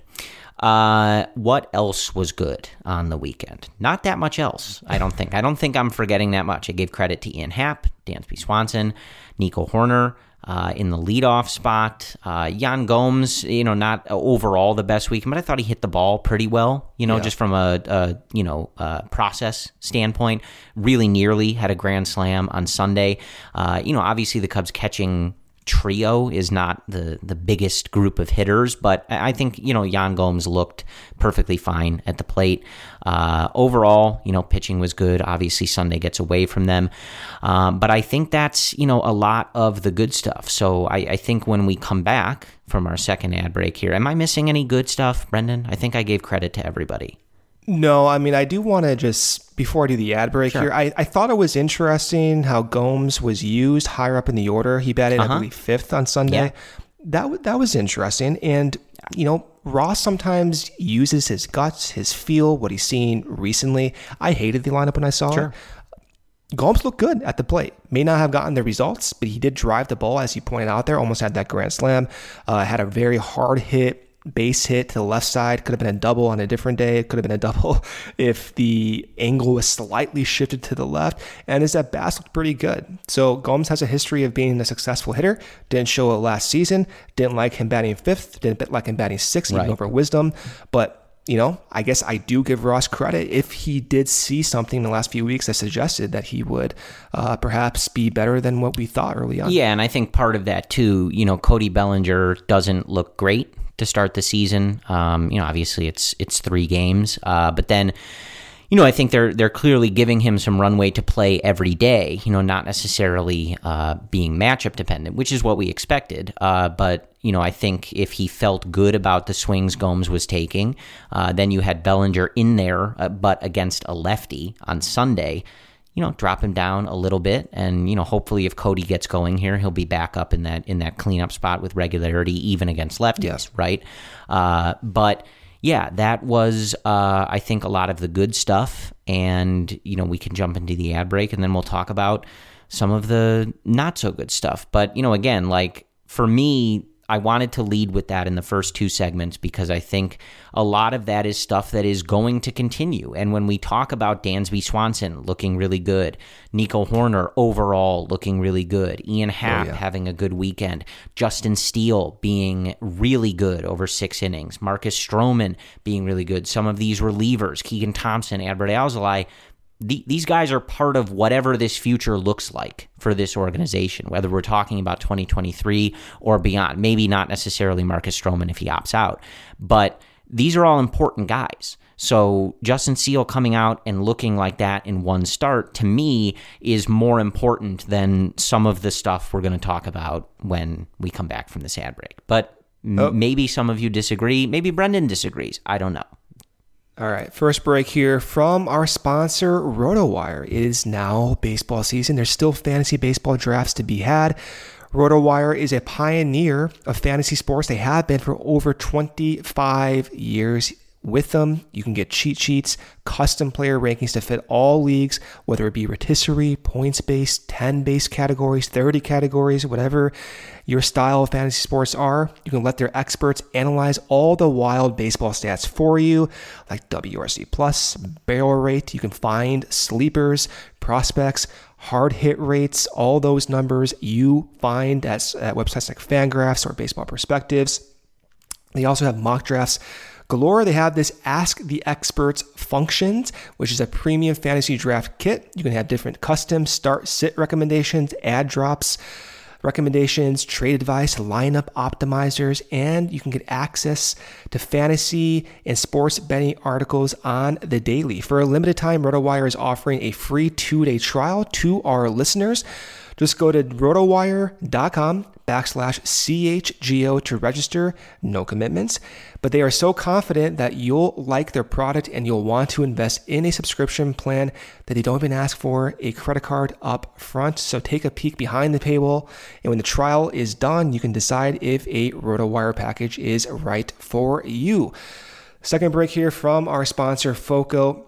Uh, what else was good on the weekend? Not that much else, I don't think. I don't think I'm forgetting that much. I gave credit to Ian Happ, Dansby Swanson, Nico Hoerner uh, in the leadoff spot. Uh, Yan Gomes, you know, not overall the best weekend, but I thought he hit the ball pretty well. You know, Yeah. just from a, a you know uh, process standpoint. Really nearly had a grand slam on Sunday. Uh, you know, obviously the Cubs catching trio is not the the biggest group of hitters, but I think you know Yan Gomes looked perfectly fine at the plate. Uh, overall, you know, pitching was good. Obviously, Sunday gets away from them, um, but I think that's you know a lot of the good stuff. So I, I think when we come back from our second ad break here, am I missing any good stuff, Brendan? I think I gave credit to everybody. No, I mean, I do want to just, before I do the ad break sure. here, I, I thought it was interesting how Gomes was used higher up in the order. He batted, uh-huh. I believe, fifth on Sunday. Yeah. That, that was interesting. And, you know, Ross sometimes uses his guts, his feel, what he's seen recently. I hated the lineup when I saw sure. it. Gomes looked good at the plate. May not have gotten the results, but he did drive the ball, as you pointed out there. Almost had that grand slam. Uh, had a very hard hit base hit to the left side. Could have been a double on a different day. It could have been a double if the angle was slightly shifted to the left. And his at bats looked pretty good. So Gomes has a history of being a successful hitter. Didn't show it last season. Didn't like him batting fifth. Didn't like him batting sixth, right. even over Wisdom. But you know, I guess I do give Ross credit if he did see something in the last few weeks that suggested that he would uh, perhaps be better than what we thought early on. Yeah, and I think part of that too, you know, Cody Bellinger doesn't look great to start the season. Um, you know, obviously it's it's three games, uh, but then you know, I think they're they're clearly giving him some runway to play every day. You know, not necessarily uh, being matchup dependent, which is what we expected. Uh, but you know, I think if he felt good about the swings Gomes was taking, uh, then you had Bellinger in there, uh, but against a lefty on Sunday you know, drop him down a little bit, and you know, hopefully, if Cody gets going here, he'll be back up in that in that cleanup spot with regularity, even against lefties, yes. right? Uh, but yeah, that was uh, I think a lot of the good stuff, and you know, we can jump into the ad break, and then we'll talk about some of the not so good stuff. But you know, again, like for me, I wanted to lead with that in the first two segments because I think a lot of that is stuff that is going to continue. And when we talk about Dansby Swanson looking really good, Nico Hoerner overall looking really good, Ian oh, Happ oh, yeah. having a good weekend, Justin Steele being really good over six innings, Marcus Stroman being really good, some of these relievers, Keegan Thompson, Adbert Alzolay, the, these guys are part of whatever this future looks like for this organization, whether we're talking about 2023 or beyond. Maybe not necessarily Marcus Stroman if he opts out, but these are all important guys. So Justin Steele coming out and looking like that in one start to me is more important than some of the stuff we're going to talk about when we come back from this ad break. But oh. m- maybe some of you disagree. Maybe Brendan disagrees. I don't know. All right, first break here from our sponsor, RotoWire. It is now baseball season. There's still fantasy baseball drafts to be had. RotoWire is a pioneer of fantasy sports. They have been for over 25 years. With them, you can get cheat sheets, custom player rankings to fit all leagues, whether it be rotisserie, points based, 10 based categories, 30 categories, whatever your style of fantasy sports are. You can let their experts analyze all the wild baseball stats for you, like WRC plus, barrel rate. You can find sleepers, prospects, hard hit rates, all those numbers you find at, at websites like Fangraphs or Baseball Perspectives. They also have mock drafts galore. They have this Ask the Experts functions, which is a premium fantasy draft kit. You can have different custom start sit recommendations, add drops, recommendations, trade advice, lineup optimizers, and you can get access to fantasy and sports betting articles on the daily. For a limited time, RotoWire is offering a free two day trial to our listeners. Just go to rotowire.com backslash CHGO to register, no commitments. But they are so confident that you'll like their product and you'll want to invest in a subscription plan that they don't even ask for a credit card up front. So take a peek behind the paywall. And when the trial is done, you can decide if a RotoWire package is right for you. Second break here from our sponsor, FOCO.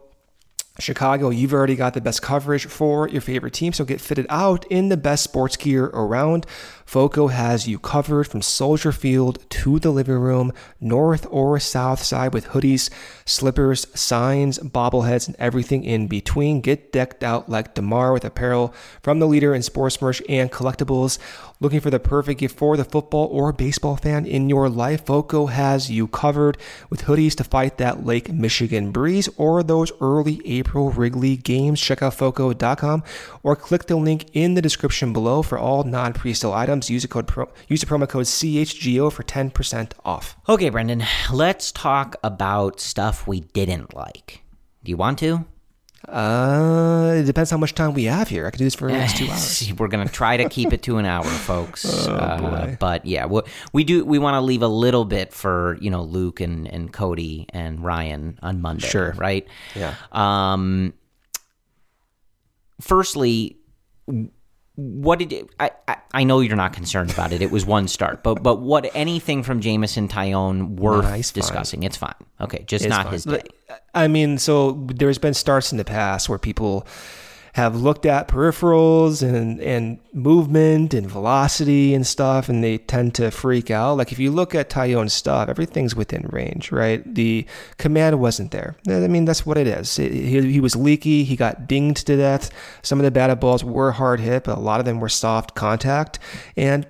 Chicago, you've already got the best coverage for your favorite team, so get fitted out in the best sports gear around. FOCO has you covered from Soldier Field to the living room, north or south side with hoodies, slippers, signs, bobbleheads, and everything in between. Get decked out like DeMar with apparel from the leader in sports merch and collectibles. Looking for the perfect gift for the football or baseball fan in your life? FOCO has you covered with hoodies to fight that Lake Michigan breeze or those early April Wrigley games, check out foco.com or click the link in the description below for all non pre-sale items. Use, a code pro, use the promo code CHGO for 10% off. Okay, Brendan, let's talk about stuff we didn't like. Do you want to? Uh, it depends how much time we have here. I could do this for the next two hours. We're gonna try to keep it to an hour, folks. Oh, uh, but yeah, we, we do. We want to leave a little bit for you know Luke and, and Cody and Ryan on Monday. Sure. right? Yeah. Um. Firstly, what did it, I, I? I know you're not concerned about it. It was one start, but but what anything from Jameson Taillon worth he's fine. discussing? It's fine. Okay, just It's not fine. his day. I mean, so there's been starts in the past where people have looked at peripherals and and movement and velocity and stuff, and they tend to freak out. Like if you look at Taillon's stuff, everything's within range, right? The command wasn't there. I mean, that's what it is. He, he was leaky. He got dinged to death. Some of the batted balls were hard hit, but a lot of them were soft contact, and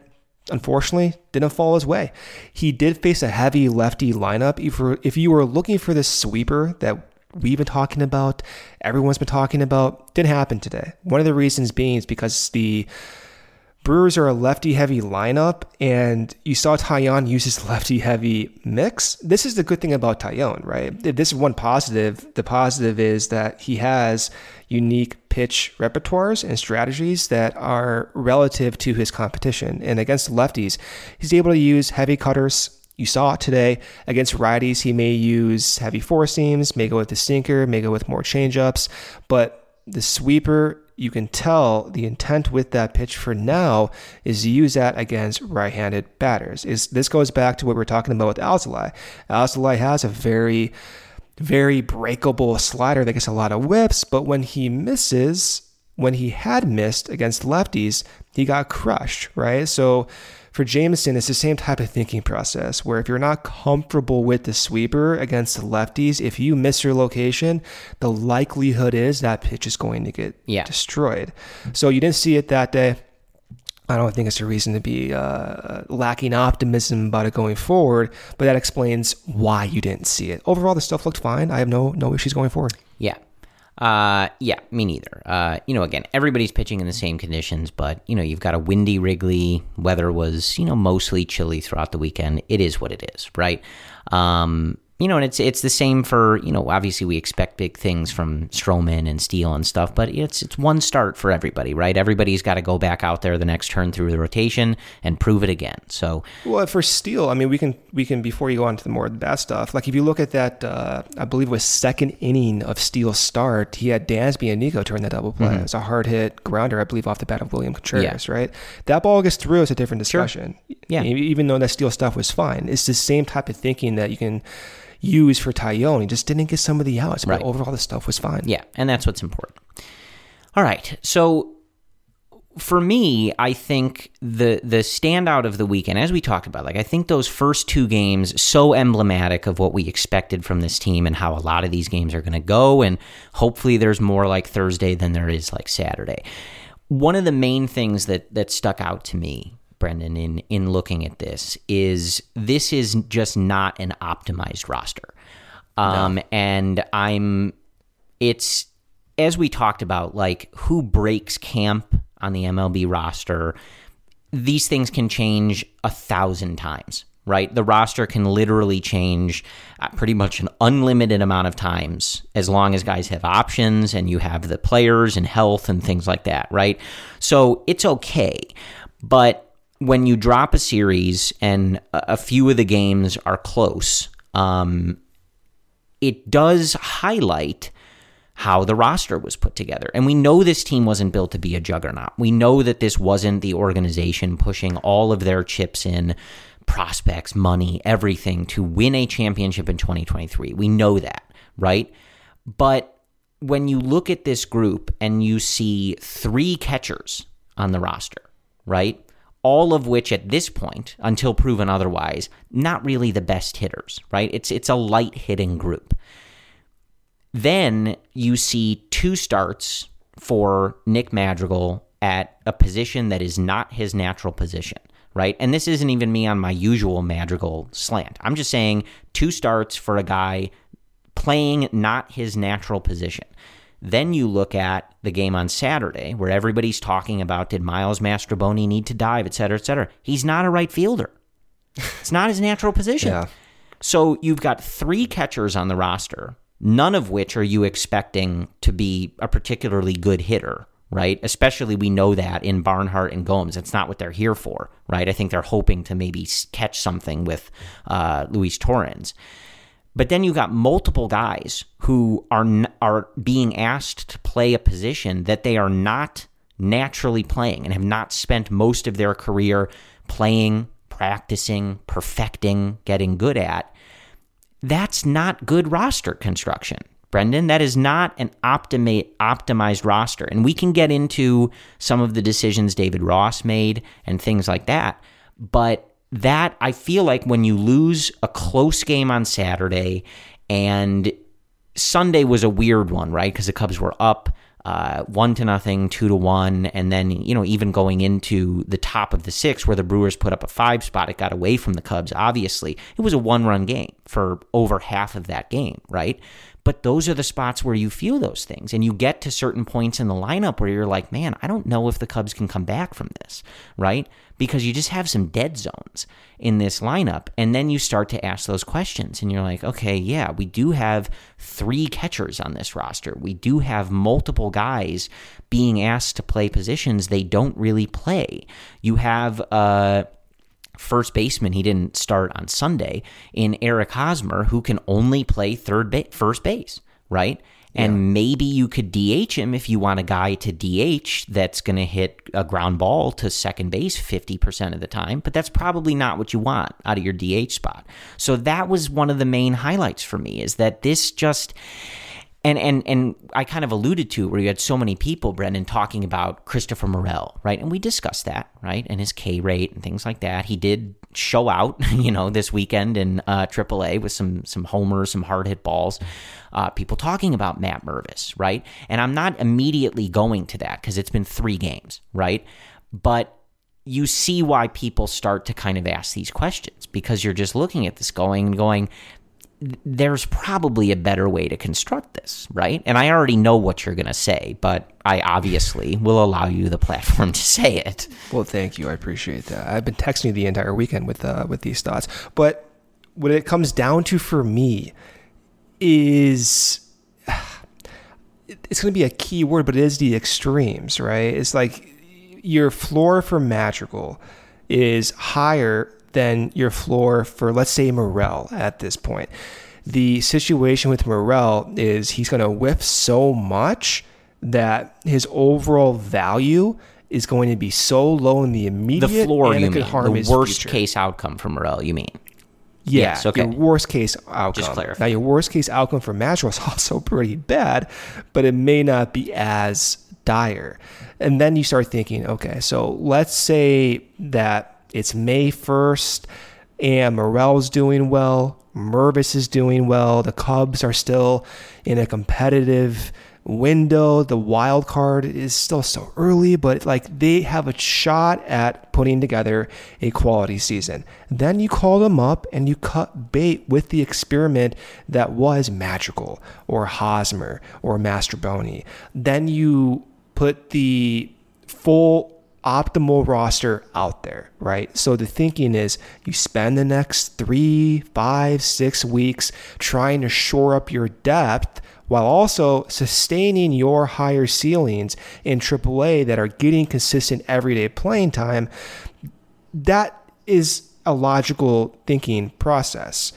unfortunately didn't fall his way. He did face a heavy lefty lineup. If, if you were looking for this sweeper that we've been talking about, everyone's been talking about, didn't happen today. One of the reasons being is because the Brewers are a lefty heavy lineup, and you saw Taillon use his lefty heavy mix. This is the good thing about Taillon, right? If this is one positive, the positive is that he has unique pitch repertoires and strategies that are relative to his competition. And against lefties, he's able to use heavy cutters. You saw it today against righties. He may use heavy four seams, may go with the sinker, may go with more changeups, but the sweeper you can tell the intent with that pitch for now is to use that against right-handed batters. Is this goes back to what we are talking about with Alzolay. Alzolay has a very, very breakable slider that gets a lot of whiffs, but when he misses, when he had missed against lefties, he got crushed, right? So for Jameson, it's the same type of thinking process where if you're not comfortable with the sweeper against the lefties, if you miss your location, the likelihood is that pitch is going to get Yeah. destroyed. So you didn't see it that day. I don't think it's a reason to be uh, lacking optimism about it going forward, but that explains why you didn't see it. Overall, the stuff looked fine. I have no no issues going forward. Yeah. Uh, yeah, me neither. Uh, you know, again, everybody's pitching in the same conditions, but you know, you've got a windy Wrigley. Weather was, you know, mostly chilly throughout the weekend. It is what it is, right? Um, you know, and it's it's the same for you know. Obviously, we expect big things from Stroman and Steele and stuff, but it's it's one start for everybody, right? Everybody's got to go back out there the next turn through the rotation and prove it again. So Well, for Steele, I mean, we can we can before you go on to the more bad stuff. Like if you look at that, uh, I believe it was second inning of Steele's start, he had Dansby and Nico turn that double play. It was a hard hit grounder, I believe, off the bat of William Contreras. Right, that ball gets through. It's a different discussion. Yeah. E- even though that Steele stuff was fine, it's the same type of thinking that you can use for Taillon. He just didn't get some of the outs, but Right. overall the stuff was fine. Yeah, and that's what's important. All right. So for me, I think the the standout of the weekend, as we talked about, like I think those first two games so emblematic of what we expected from this team and how a lot of these games are going to go, and hopefully there's more like Thursday than there is like Saturday. One of the main things that that stuck out to me, Brendan, in in looking at this is this is just not an optimized roster, um, and I'm it's as we talked about, like who breaks camp on the MLB roster, these things can change a thousand times, right? The roster can literally change uh, pretty much an unlimited amount of times as long as guys have options and you have the players and health and things like that, right? So it's okay. But when you drop a series and a few of the games are close, um, it does highlight how the roster was put together. And we know this team wasn't built to be a juggernaut. We know that this wasn't the organization pushing all of their chips in, prospects, money, everything to win a championship in 2023. We know that, right? But when you look at this group and you see three catchers on the roster, right? All of which at this point, until proven otherwise, not really the best hitters, right? It's it's a light hitting group. Then you see two starts for Nick Madrigal at a position that is not his natural position, right? And this isn't even me on my usual Madrigal slant. I'm just saying two starts for a guy playing not his natural position. Then you look at the game on Saturday where everybody's talking about did Miles Mastrobuoni need to dive, et cetera, et cetera. He's not a right fielder. It's not his natural position. Yeah. So you've got three catchers on the roster, none of which are you expecting to be a particularly good hitter, right? Especially we know that in Barnhart and Gomes. It's not what they're here for, right? I think they're hoping to maybe catch something with uh, Luis Torrens. But then you got multiple guys who are are being asked to play a position that they are not naturally playing and have not spent most of their career playing practicing, perfecting, getting good at, that's not good roster construction. Brendan, that is not an optimi- optimized roster. And we can get into some of the decisions David Ross made and things like that. But that, I feel like when you lose a close game on Saturday and Sunday was a weird one, right? Because the Cubs were up uh, one to nothing, two to one, and then you know even going into the top of the six where the Brewers put up a five spot, it got away from the Cubs. Obviously, it was a one run game for over half of that game, right? But those are the spots where you feel those things. And you get to certain points in the lineup where you're like, man, I don't know if the Cubs can come back from this, right? Because you just have some dead zones in this lineup. And then you start to ask those questions. And you're like, okay, yeah, we do have three catchers on this roster. We do have multiple guys being asked to play positions they don't really play. You have, uh, first baseman he didn't start on Sunday in Eric Hosmer, who can only play third ba- first base, right? And yeah. maybe you could DH him if you want a guy to DH that's going to hit a ground ball to second base 50% of the time, but that's probably not what you want out of your DH spot. So that was one of the main highlights for me is that this just and and and I kind of alluded to where you had so many people, Brendan, talking about Christopher Morel, right? And we discussed that, right? And his K rate and things like that. He did show out, you know, this weekend in uh, AAA with some some homers, some hard hit balls. Uh, people talking about Matt Mervis, right? And I'm not immediately going to that because it's been three games, right? But you see why people start to kind of ask these questions because you're just looking at this going and going, there's probably a better way to construct this, right? And I already know what you're going to say, but I obviously will allow you the platform to say it. Well, thank you. I appreciate that. I've been texting you the entire weekend with uh, with these thoughts, but what it comes down to for me is it's going to be a key word, but it is the extremes, right? It's like your floor for Madrigal is higher than your floor for, let's say, Morel at this point. The situation with Morel is he's going to whiff so much that his overall value is going to be so low in the immediate. The floor, you mean? the worst future. case outcome for Morel, you mean? Yeah, Yes, okay. your worst case outcome. Just clarify. Now, your worst case outcome for Madrigal is also pretty bad, but it may not be as dire. And then you start thinking, okay, so let's say that it's May 1st and Morel's doing well, Mervis is doing well, the Cubs are still in a competitive window. The wild card is still so early, but like they have a shot at putting together a quality season. Then you call them up and you cut bait with the experiment that was Madrigal or Hosmer or Mastrobuoni. Then you put the full optimal roster out there, right? So the thinking is you spend the next three, five, six weeks trying to shore up your depth while also sustaining your higher ceilings in AAA that are getting consistent everyday playing time. That is a logical thinking process.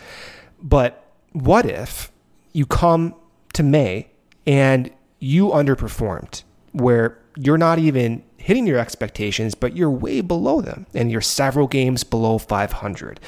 But what if you come to May and you underperformed where you're not even hitting your expectations, but you're way below them and you're several games below 500.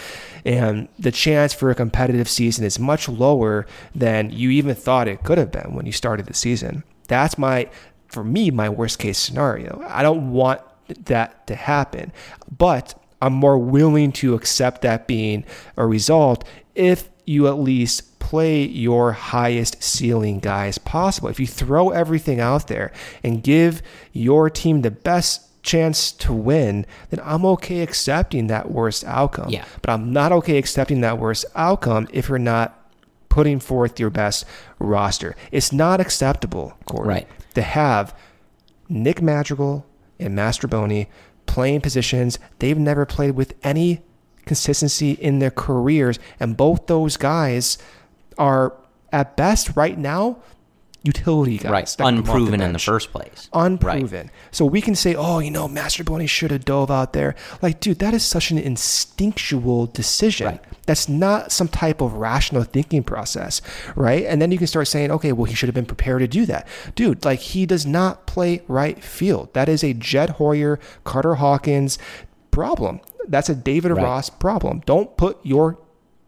And the chance for a competitive season is much lower than you even thought it could have been when you started the season. That's my, for me, my worst case scenario. I don't want that to happen, but I'm more willing to accept that being a result if you at least play your highest ceiling guys possible. If you throw everything out there and give your team the best chance to win, then I'm okay accepting that worst outcome. Yeah. But I'm not okay accepting that worst outcome if you're not putting forth your best roster. It's not acceptable, Corey, Right. to have Nick Madrigal and Mastrobuoni playing positions they've never played with any consistency in their careers. And both those guys are, at best, right now, utility guys. right, that can come off unproven in the first place. unproven. So we can say, oh, you know, Mastrobuoni should have dove out there. Like, dude, that is such an instinctual decision. Right. That's not some type of rational thinking process, right? And then you can start saying, okay, well, he should have been prepared to do that. Dude, like, he does not play right field. That is a Jed Hoyer, Carter Hawkins problem. That's a David Right. Ross problem. Don't put your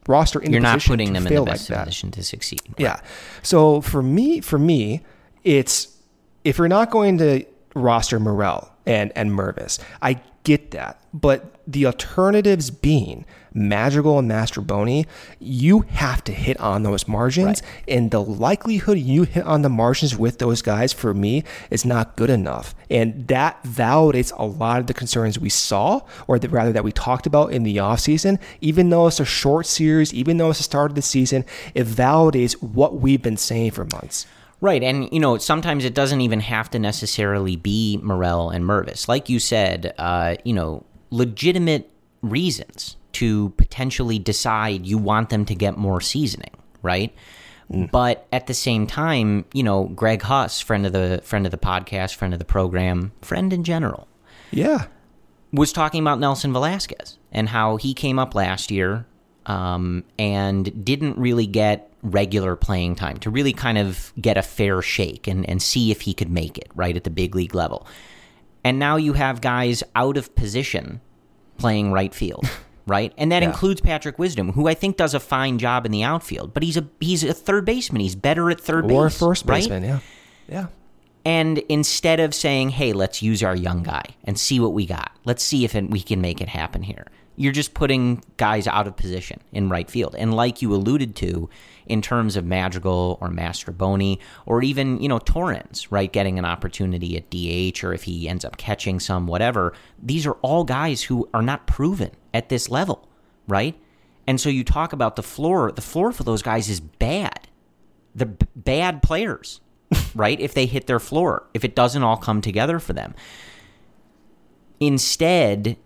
roster in You're not putting them in the best that. position to succeed. Yeah. So for me, for me, it's if you're not going to roster Morel and and Mervis, I get that. But the alternatives being Madrigal and Master Mastrobuoni, you have to hit on those margins. And the likelihood you hit on the margins with those guys for me is not good enough. And that validates a lot of the concerns we saw, or the, rather that we talked about in the offseason. Even though it's a short series, even though it's the start of the season, it validates what we've been saying for months. Right, and you know sometimes it doesn't even have to necessarily be Morel and Mervis. Like you said, uh, you know, legitimate reasons to potentially decide you want them to get more seasoning, right? But at the same time, you know, Greg Huss, friend of the friend of the podcast, friend of the program, friend in general, Yeah. was talking about Nelson Velazquez and how he came up last year um, and didn't really get regular playing time to really kind of get a fair shake and, and see if he could make it right at the big league level. And now you have guys out of position playing right field. Right, and that Yeah. includes Patrick Wisdom, who I think does a fine job in the outfield. But he's a he's a third baseman. He's better at third Or base, first right? baseman. Yeah. Yeah. And instead of saying, hey, let's use our young guy and see what we got, let's see if it, we can make it happen here, you're just putting guys out of position in right field. And like you alluded to, in terms of Madrigal or Mastrobuoni or even, you know, Torrens, right, getting an opportunity at DH or if he ends up catching some, whatever, these are all guys who are not proven at this level, right? And so you talk about the floor, the floor for those guys is bad they're b- bad players, right? if they hit their floor, if it doesn't all come together for them. Instead,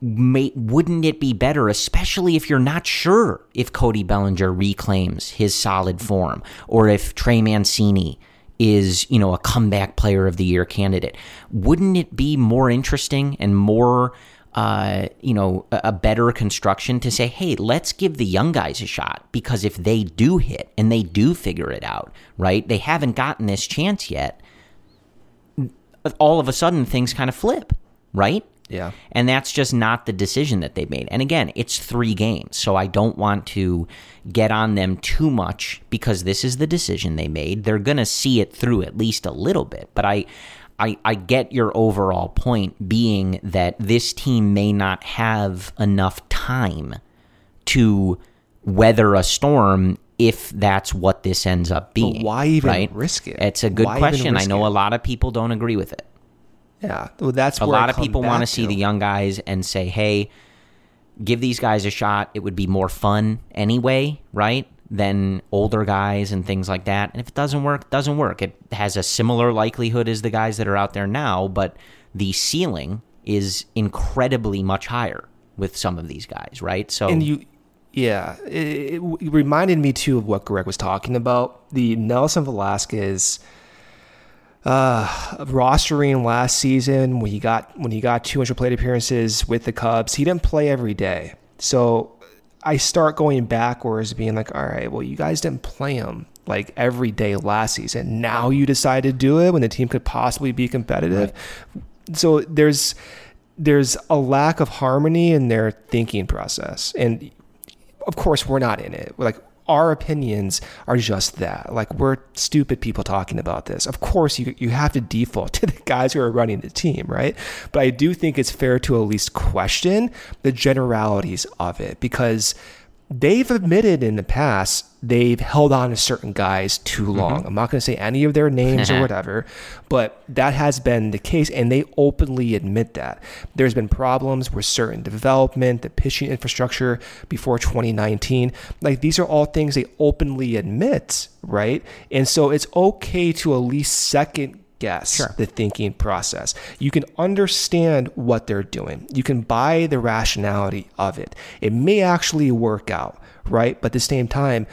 may, wouldn't it be better, especially if you're not sure if Cody Bellinger reclaims his solid form or if Trey Mancini is, you know, a comeback player of the year candidate? Wouldn't it be more interesting and more uh, you know, a, a better construction to say, hey, let's give the young guys a shot because if they do hit and they do figure it out, right? They haven't gotten this chance yet. All of a sudden, things kind of flip, right? Yeah. And that's just not the decision that they made. And again, it's three games. So I don't want to get on them too much because this is the decision they made. They're going to see it through at least a little bit. But I. I, I get your overall point being that this team may not have enough time to weather a storm if that's what this ends up being. why even right? risk it? It's a good Why question. I know it? a lot of people don't agree with it Yeah. Well, that's a lot of people want to see the young guys and say, hey, give these guys a shot. It would be more fun anyway, right? Than older guys and things like that. And if it doesn't work, doesn't work. It has a similar likelihood as the guys that are out there now, but the ceiling is incredibly much higher with some of these guys, right? So And you, yeah, it, it reminded me too of what Greg was talking about. The Nelson Velazquez uh, rostering last season when he got when he got 200 plate appearances with the Cubs, he didn't play every day. So I start going backwards, being like, all right, well, you guys didn't play him like every day last season. Now you decide to do it when the team could possibly be competitive. So there's there's a lack of harmony in their thinking process, and of course we're not in it. We're like our opinions are just that. Like we're stupid people talking about this. Of course you you have to default to the guys who are running the team, right? But I do think it's fair to at least question the generalities of it because they've admitted in the past they've held on to certain guys too Mm-hmm. long. I'm not going to say any of their names or whatever, but that has been the case, and they openly admit that. There's been problems with certain development, the pitching infrastructure before 2019. Like these are all things they openly admit, right? And so it's okay to at least second guess Sure. the thinking process. You can understand what they're doing. You can buy the rationality of it. It may actually work out, right? But at the same time,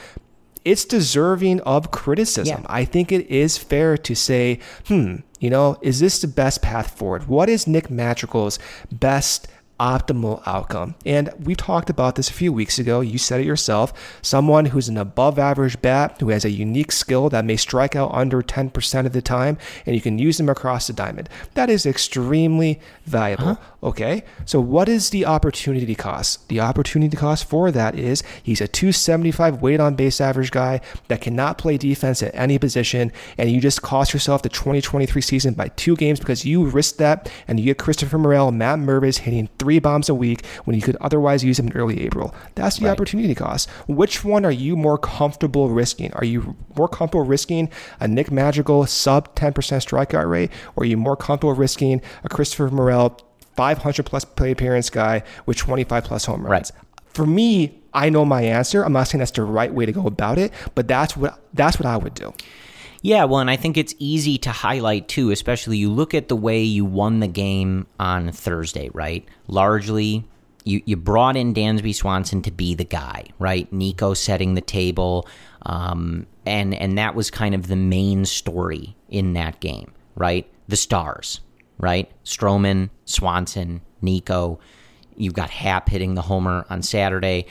it's deserving of criticism. Yeah. I think it is fair to say, hmm, you know, is this the best path forward? What is Nick Madrigal's best optimal outcome? And we've talked about this a few weeks ago. You said it yourself. Someone who's an above average bat, who has a unique skill that may strike out under 10% of the time, and you can use them across the diamond. That is extremely valuable. Uh-huh. Okay. So, what is the opportunity cost? The opportunity cost for that is he's a 275 weight on base average guy that cannot play defense at any position, and you just cost yourself the 2023 season by two games because you risked that, and you get Christopher Morel, Matt Mervis hitting three bombs a week when you could otherwise use him in early April. That's the Right. opportunity cost. Which one are you more comfortable risking? Are you more comfortable risking a Nick Madrigal sub 10% strikeout rate, or are you more comfortable risking a Christopher Morel 500 plus play appearance guy with 25 plus home runs? Right. For me, I know my answer. I'm not saying that's the right way to go about it, but that's what that's what I would do. Yeah, well, and I think it's easy to highlight too, especially you look at the way you won the game on Thursday, right? Largely, you, you brought in Dansby Swanson to be the guy, right? Nico setting the table, um, and and that was kind of the main story in that game, right? The stars, right? Stroman, Swanson, Nico. You've got Happ hitting the homer on Saturday.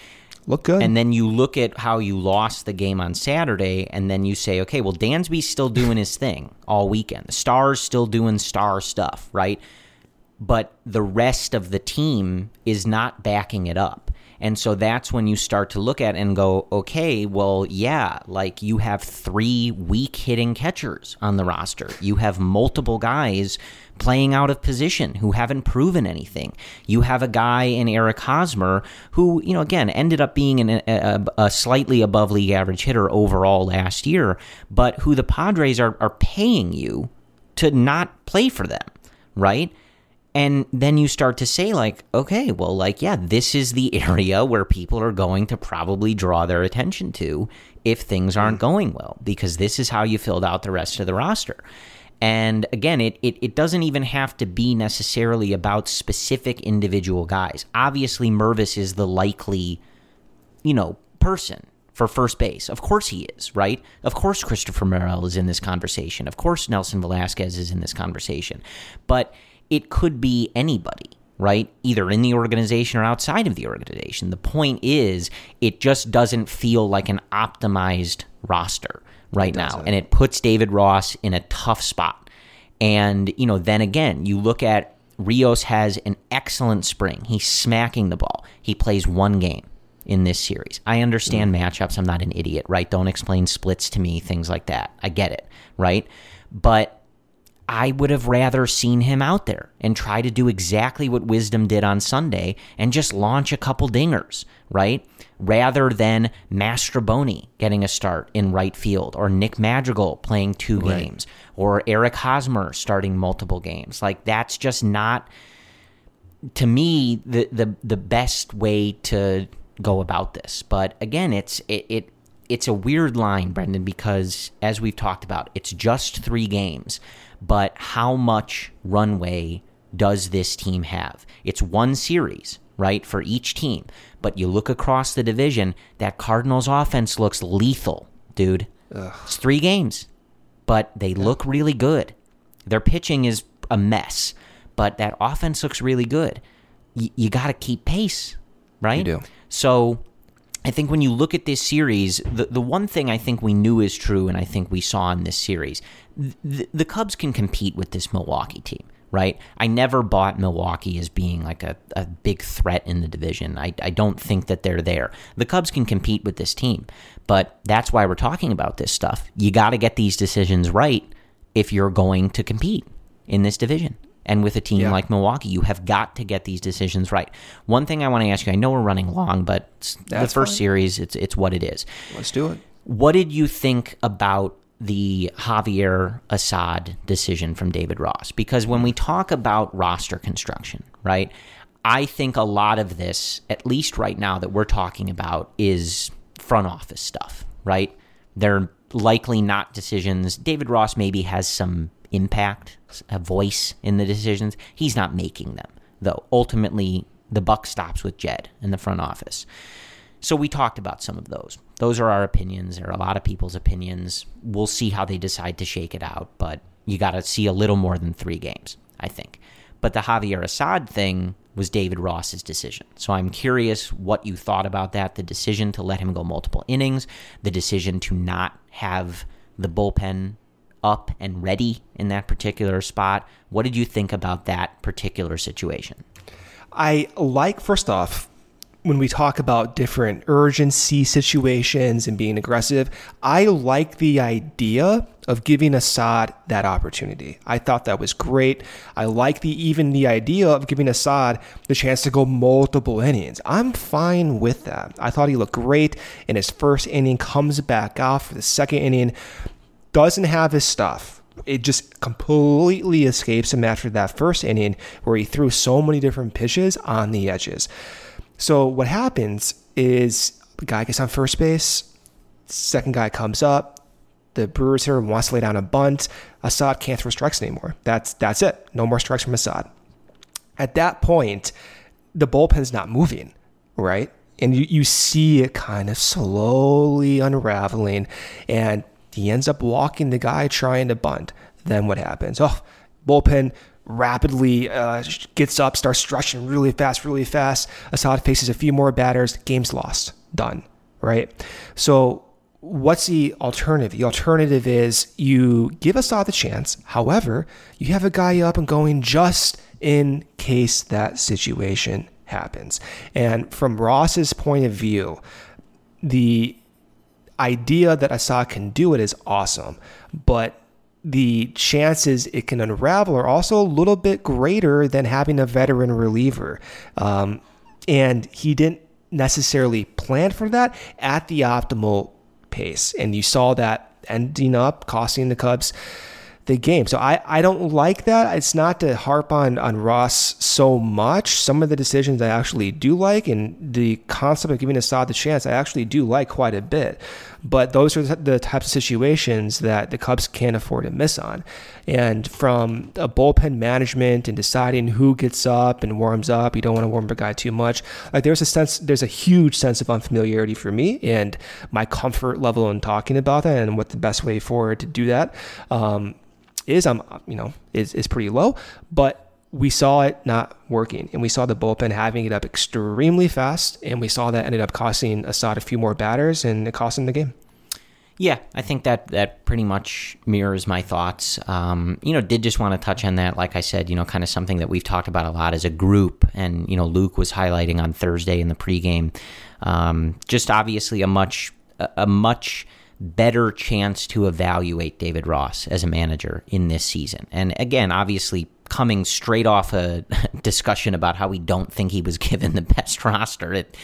Look good. And then you look at how you lost the game on Saturday, and then you say, okay, well, Dansby's still doing his thing all weekend. The Stars still doing star stuff, right? But the rest of the team is not backing it up. And so that's when you start to look at and go, okay, well, yeah, like you have three weak hitting catchers on the roster. You have multiple guys playing out of position who haven't proven anything. You have a guy in Eric Hosmer who, you know, again, ended up being an, a, a slightly above league average hitter overall last year, but who the Padres are, are paying you to not play for them, right? And then you start to say, like, okay, well, like, yeah, this is the area where people are going to probably draw their attention to if things aren't mm. going well, because this is how you filled out the rest of the roster. And again, it, it, it doesn't even have to be necessarily about specific individual guys. Obviously, Mervis is the likely, you know, person for first base. Of course he is, right? Of course Christopher Morel is in this conversation. Of course Nelson Velazquez is in this conversation. But it could be anybody, right? Either in the organization or outside of the organization. The point is, it just doesn't feel like an optimized roster right now. And it puts David Ross in a tough spot. And, you know, then again, you look at Rios has an excellent spring. He's smacking the ball. He plays one game in this series. I understand mm-hmm. matchups. I'm not an idiot, right? Don't explain splits to me, things like that. I get it, right? But I would have rather seen him out there and try to do exactly what Wisdom did on Sunday and just launch a couple dingers, right? Rather than Mastrobuoni getting a start in right field or Nick Madrigal playing two games or Eric Hosmer starting multiple games. Like that's just not to me the the the best way to go about this. But again, it's it, it it's a weird line, Brendan, because as we've talked about, it's just three games. But how much runway does this team have? It's one series, right, for each team. But you look across the division, that Cardinals offense looks lethal, dude. It's three games, but they look really good. Their pitching is a mess, but that offense looks really good. Y- you got to keep pace, right? You do. So I think when you look at this series, the, the one thing I think we knew is true, and I think we saw in this series, the, the Cubs can compete with this Milwaukee team, right? I never bought Milwaukee as being like a, a big threat in the division. I, I don't think that they're there. The Cubs can compete with this team, but that's why we're talking about this stuff. You got to get these decisions right if you're going to compete in this division. And with a team Yeah. like Milwaukee, you have got to get these decisions right. One thing I want to ask you, I know we're running long, but it's the first fine. series, it's it's what it is. Let's do it. What did you think about the Javier Assad decision from David Ross? Because when we talk about roster construction, right, I think a lot of this, at least right now that we're talking about, is front office stuff, right? They're likely not decisions. David Ross maybe has some impact, a voice in the decisions. He's not making them, though. Ultimately, the buck stops with Jed in the front office. So we talked about some of those. Those are our opinions. There are a lot of people's opinions. We'll see how they decide to shake it out, but you got to see a little more than three games, I think. But the Javier Assad thing was David Ross's decision. So I'm curious what you thought about that the decision to let him go multiple innings, the decision to not have the bullpen up and ready in that particular spot. What did you think about that particular situation? I like, first off, when we talk about different urgency situations and being aggressive, I like the idea of giving Assad that opportunity. I thought that was great. I like the even the idea of giving Assad the chance to go multiple innings. I'm fine with that. I thought he looked great in his first inning, comes back off for the second inning, doesn't have his stuff. It just completely escapes him after that first inning where he threw so many different pitches on the edges. So what happens is the guy gets on first base, second guy comes up, the Brewers here wants to lay down a bunt. Assad can't throw strikes anymore. That's that's it. No more strikes from Assad. At that point, the bullpen's not moving, right? And you, you see it kind of slowly unraveling, and he ends up walking the guy trying to bunt. Then what happens? Oh, bullpen rapidly uh, gets up, starts stretching really fast, really fast. Assad faces a few more batters. Game's lost. Done. Right? So what's the alternative? The alternative is you give Assad the chance. However, you have a guy up and going just in case that situation happens. And from Ross's point of view, the idea that Assad can do it is awesome, but the chances it can unravel are also a little bit greater than having a veteran reliever. Um, and he didn't necessarily plan for that at the optimal pace. And you saw that ending up costing the Cubs the game. So I, I don't like that. It's not to harp on, on Ross so much. Some of the decisions I actually do like, and the concept of giving Assad the chance, I actually do like quite a bit. But those are the types of situations that the Cubs can't afford to miss on. And from a bullpen management and deciding who gets up and warms up, you don't want to warm a guy too much. Like there's a sense, there's a huge sense of unfamiliarity for me and my comfort level in talking about that and what the best way forward to do that. Um, is um you know is is pretty low, but we saw it not working, and we saw the bullpen having it up extremely fast, and we saw that ended up costing Assad a few more batters, and it cost him the game. Yeah, I think that that pretty much mirrors my thoughts. Um, you know, did just want to touch on that. Like I said, you know, kind of something that we've talked about a lot as a group, and you know, Luke was highlighting on Thursday in the pregame. Um, just obviously a much a a much better chance to evaluate David Ross as a manager in this season. And again, obviously coming straight off a discussion about how we don't think he was given the best roster, it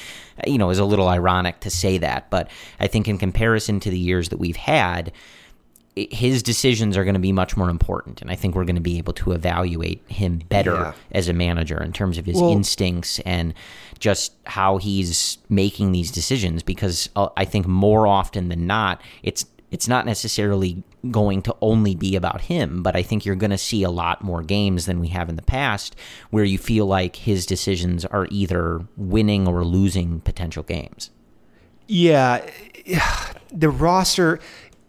you know is a little ironic to say that, but I think in comparison to the years that we've had, his decisions are going to be much more important, and I think we're going to be able to evaluate him better Yeah. as a manager in terms of his Well- instincts and just how he's making these decisions. Because uh, I think more often than not, it's it's not necessarily going to only be about him, but I think you're going to see a lot more games than we have in the past where you feel like his decisions are either winning or losing potential games. Yeah, the roster.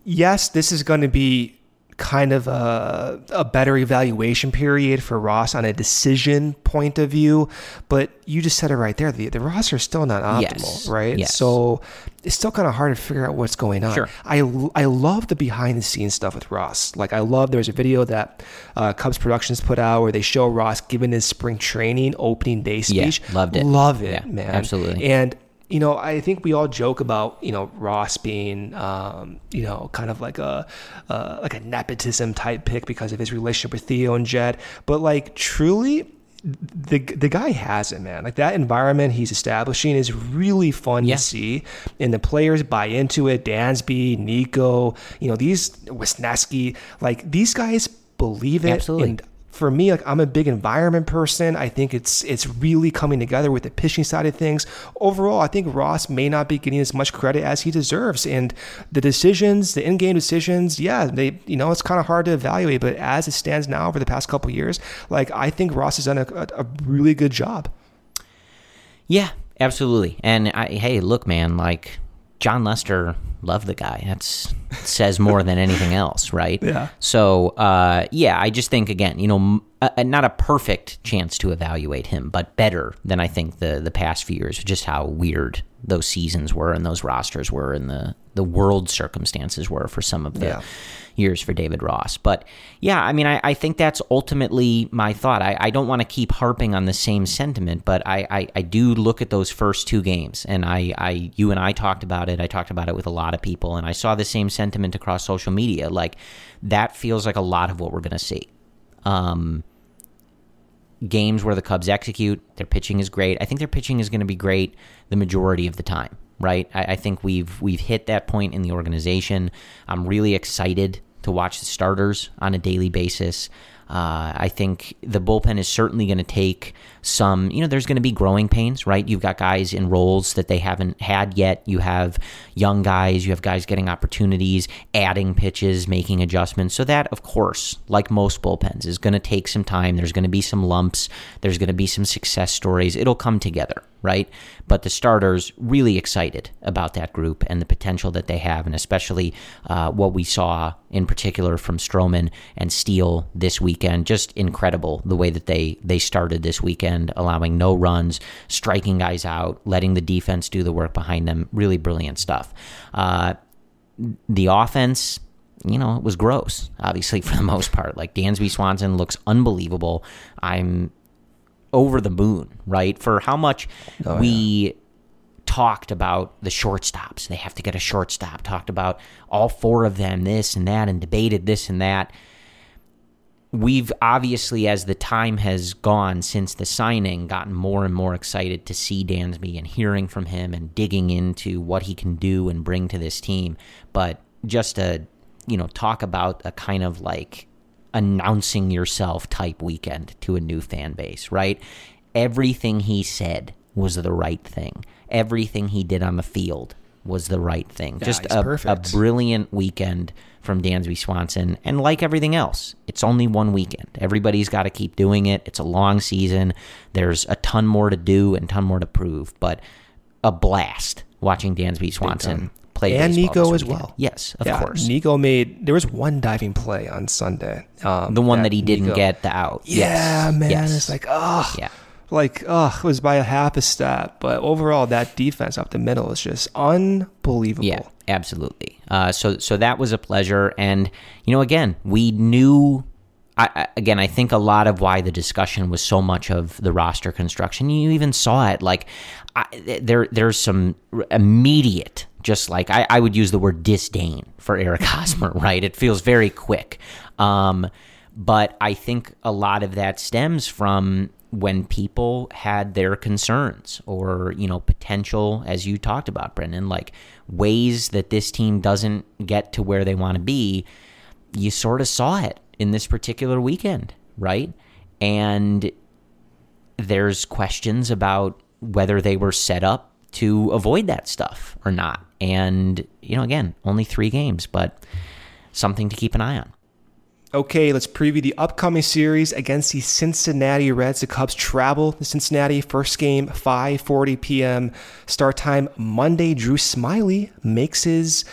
Yes, this is going to be kind of a, a better evaluation period for Ross on a decision point of view, but you just said it right there. The, the roster is still not optimal, Yes, right? yes. So it's still kind of hard to figure out what's going on. Sure. I, I love the behind the scenes stuff with Ross. Like I love there's a video that uh, Cubs Productions put out where they show Ross giving his spring training opening day speech. Yeah, loved it. Love it, Yeah, man. absolutely. And you know, I think we all joke about you know Ross being um, you know kind of like a uh, like a nepotism type pick because of his relationship with Theo and Jed, but like truly. The, the guy has it, man. Like that environment he's establishing is really fun Yeah. to see, and the players buy into it. Dansby, Nico, you know these Wesneski, like these guys believe it. Absolutely. And for me, like I'm a big environment person. I think it's it's really coming together with the pitching side of things. Overall, I think Ross may not be getting as much credit as he deserves. And the decisions, the in-game decisions, yeah, they you know it's kind of hard to evaluate. But as it stands now, over the past couple years, like I think Ross has done a, a, really good job. Yeah, absolutely. And I, hey, look, man, like Jon Lester loved the guy. That's says more than anything else, right? Yeah. So, uh, yeah, I just think again, you know, m- a, not a perfect chance to evaluate him, but better than I think the the past few years. Just how weird those seasons were and those rosters were, and the the world circumstances were for some of the Yeah. Years for David Ross. But yeah, I mean, I, I think that's ultimately my thought. I, I don't want to keep harping on the same sentiment, but I, I, I do look at those first two games, and I, I you and I talked about it. I talked about it with a lot of people, and I saw the same sentiment across social media. Like that feels like a lot of what we're going to see. Um, games where the Cubs execute, their pitching is great. I think their pitching is going to be great the majority of the time, right? I, I think we've we've hit that point in the organization. I'm really excited to watch the starters on a daily basis. Uh, I think the bullpen is certainly going to take some, you know, there's going to be growing pains, right? You've got guys in roles that they haven't had yet. You have young guys, you have guys getting opportunities, adding pitches, making adjustments. So, that, of course, like most bullpens, is going to take some time. There's going to be some lumps, there's going to be some success stories. It'll come together, right? But the starters really excited about that group and the potential that they have, and especially uh, what we saw in particular from Stroman and Steele this weekend. Just incredible the way that they they started this weekend, allowing no runs, striking guys out, letting the defense do the work behind them. Really brilliant stuff. Uh, the offense. You know, it was gross, obviously, for the most part. Like, Dansby Swanson looks unbelievable. I'm over the moon, right? For how much we talked about the shortstops. They have to get a shortstop. Talked about all four of them, this and that, and debated this and that. We've obviously, as the time has gone since the signing, gotten more and more excited to see Dansby and hearing from him and digging into what he can do and bring to this team. But just to, you know, talk about a kind of like announcing yourself type weekend to a new fan base, right? Everything he said was the right thing. Everything he did on the field was the right thing. Just he's a, a brilliant weekend from Dansby Swanson. And like everything else, it's only one weekend. Everybody's got to keep doing it. It's a long season. There's a ton more to do and ton more to prove. But a blast watching Dansby Swanson play And Nico as well. Yes, of yeah, course. Nico made there was one diving play on Sunday. Um, the one that he didn't Nico- get the out. Yeah, yes. man. Yes. It's like, oh, Yeah. Like, oh, it was by a half a step. But overall, that defense up the middle is just unbelievable. Yeah, absolutely. Uh, so so that was a pleasure, and you know, again, we knew. I, again, I think a lot of why the discussion was so much of the roster construction. You even saw it. Like I, there, there's some immediate, just like I, I would use the word disdain for Eric Hosmer. Right? It feels very quick. Um, but I think a lot of that stems from when people had their concerns or you know potential as you talked about brendan like ways that this team doesn't get to where they want to be you sort of saw it in this particular weekend right? And there's questions about whether they were set up to avoid that stuff or not. And you know again only 3 games but something to keep an eye on Okay, let's preview the upcoming series against the Cincinnati Reds. The Cubs travel to Cincinnati. First game, 5:40 p.m. start time Monday. Drew Smyly makes his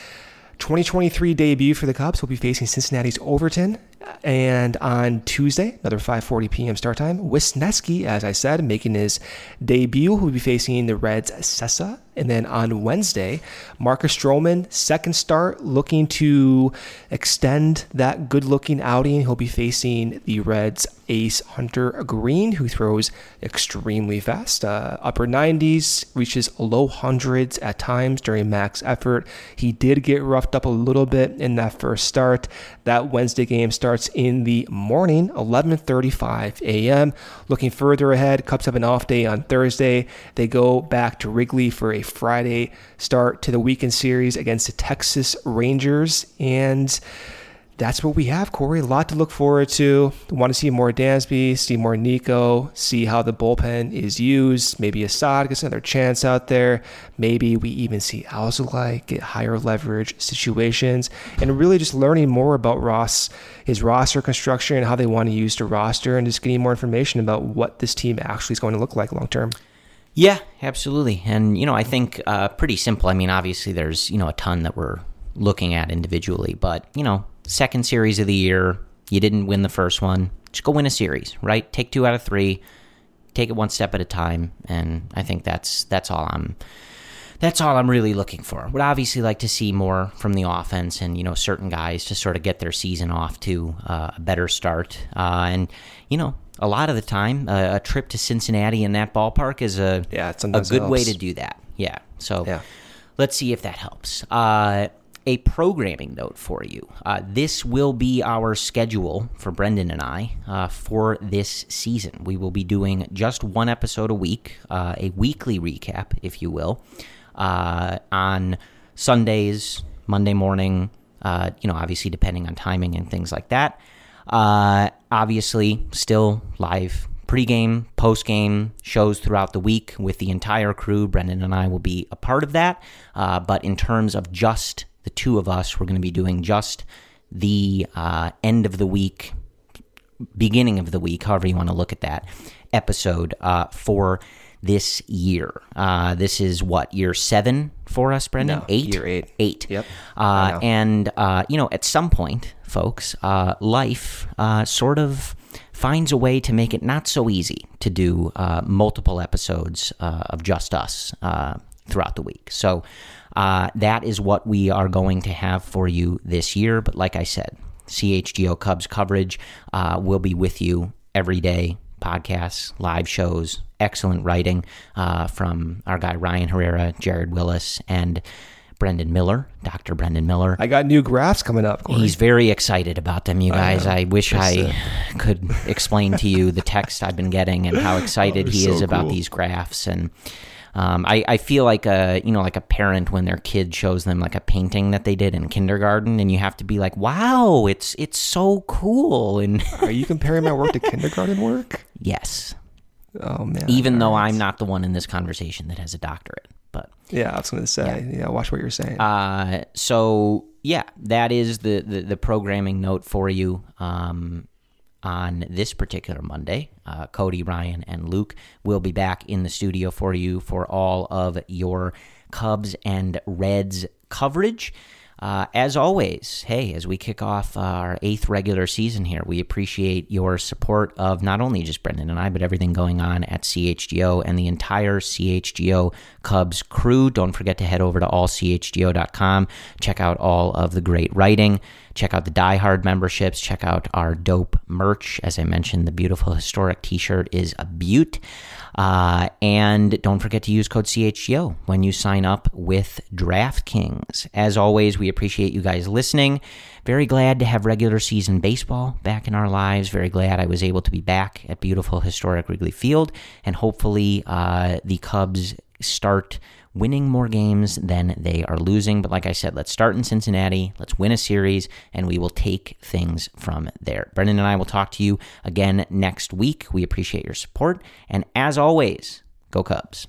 2023 debut for the Cubs. He'll be facing Cincinnati's Overton. And on Tuesday, another 5:40 p.m. start time. Wesneski, as I said, making his debut. He'll be facing the Reds' Cessa. And then on Wednesday, Marcus Stroman, second start, looking to extend that good looking outing. He'll be facing the Reds ace Hunter Greene, who throws extremely fast, uh, upper 90s, reaches low hundreds at times during max effort. He did get roughed up a little bit in that first start. That Wednesday game starts in the morning, 11:35 a.m. Looking further ahead, Cubs have an off day on Thursday. They go back to Wrigley for a Friday start to the weekend series against the Texas Rangers and that's what we have, Corey. A lot to look forward to. Want to see more Dansby, see more Nico, see how the bullpen is used. Maybe Assad gets another chance out there. Maybe we even see Alzolay get higher leverage situations, and really just learning more about Ross, his roster construction, and how they want to use the roster, and just getting more information about what this team actually is going to look like long term. Yeah, absolutely. And, you know, I think uh, pretty simple. I mean, obviously, there's, you know, a ton that we're looking at individually, but, you know, second series of the year. You didn't win the first one. Just go win a series, right? Take two out of three. Take it one step at a time, and I think that's that's all I'm that's all I'm really looking for. Would obviously like to see more from the offense and you know certain guys to sort of get their season off to uh, a better start. Uh, and you know a lot of the time, uh, a trip to Cincinnati in that ballpark is a yeah, a good way to do that. Yeah, so yeah. let's see if that helps. Uh, a programming note for you. Uh, this will be our schedule for Brendan and I uh, for this season. We will be doing just one episode a week, uh, a weekly recap, if you will, uh, on Sundays, Monday morning, uh, you know, obviously depending on timing and things like that. Uh, obviously, still live pregame, postgame shows throughout the week with the entire crew. Brendan and I will be a part of that. but in terms of just the two of us, we're going to be doing just the uh, end of the week, beginning of the week, however you want to look at that episode uh, for this year. Uh, this is what year seven for us, Brendan? No, eight, year eight, eight. Yep. Uh, and uh, you know, at some point, folks, uh, life uh, sort of finds a way to make it not so easy to do uh, multiple episodes uh, of just us throughout the week. So uh, that is what we are going to have for you this year. But like I said, CHGO Cubs coverage uh, will be with you every day. Podcasts, live shows, excellent writing uh, from our guy Ryan Herrera, Jared Wyllys, and Brendan Miller, Dr. Brendan Miller. I got new graphs coming up. Corey. He's very excited about them, you guys. I, I wish I could explain to you the text I've been getting and how excited oh, he so is about these graphs. And um, I, I feel like a you know like a parent when their kid shows them like a painting that they did in kindergarten, and you have to be like, "Wow, it's it's so cool." And are you comparing my work to kindergarten work? Yes. Oh man. Even though I'm not the one in this conversation that has a doctorate, but yeah, I was going to say, yeah. yeah, watch what you're saying. Uh, so yeah, that is the, the the programming note for you. Um, on this particular Monday. Uh, Cody, Ryan, and Luke will be back in the studio for you for all of your Cubs and Reds coverage. Uh, as always, hey, as we kick off our eighth regular season here, we appreciate your support of not only just Brendan and I, but everything going on at CHGO and the entire CHGO Cubs crew. Don't forget to head over to allchgo.com, check out all of the great writing, check out the Die Hard memberships, check out our dope merch. As I mentioned, the beautiful historic t shirt is a beaut. Uh, and don't forget to use code CHGO when you sign up with DraftKings. As always, we appreciate you guys listening. Very glad to have regular season baseball back in our lives. Very glad I was able to be back at beautiful historic Wrigley Field. And hopefully, uh, the Cubs start winning more games than they are losing. But like I said, let's start in Cincinnati, let's win a series, and we will take things from there. Brendan and I will talk to you again next week. We appreciate your support. And as always, go Cubs.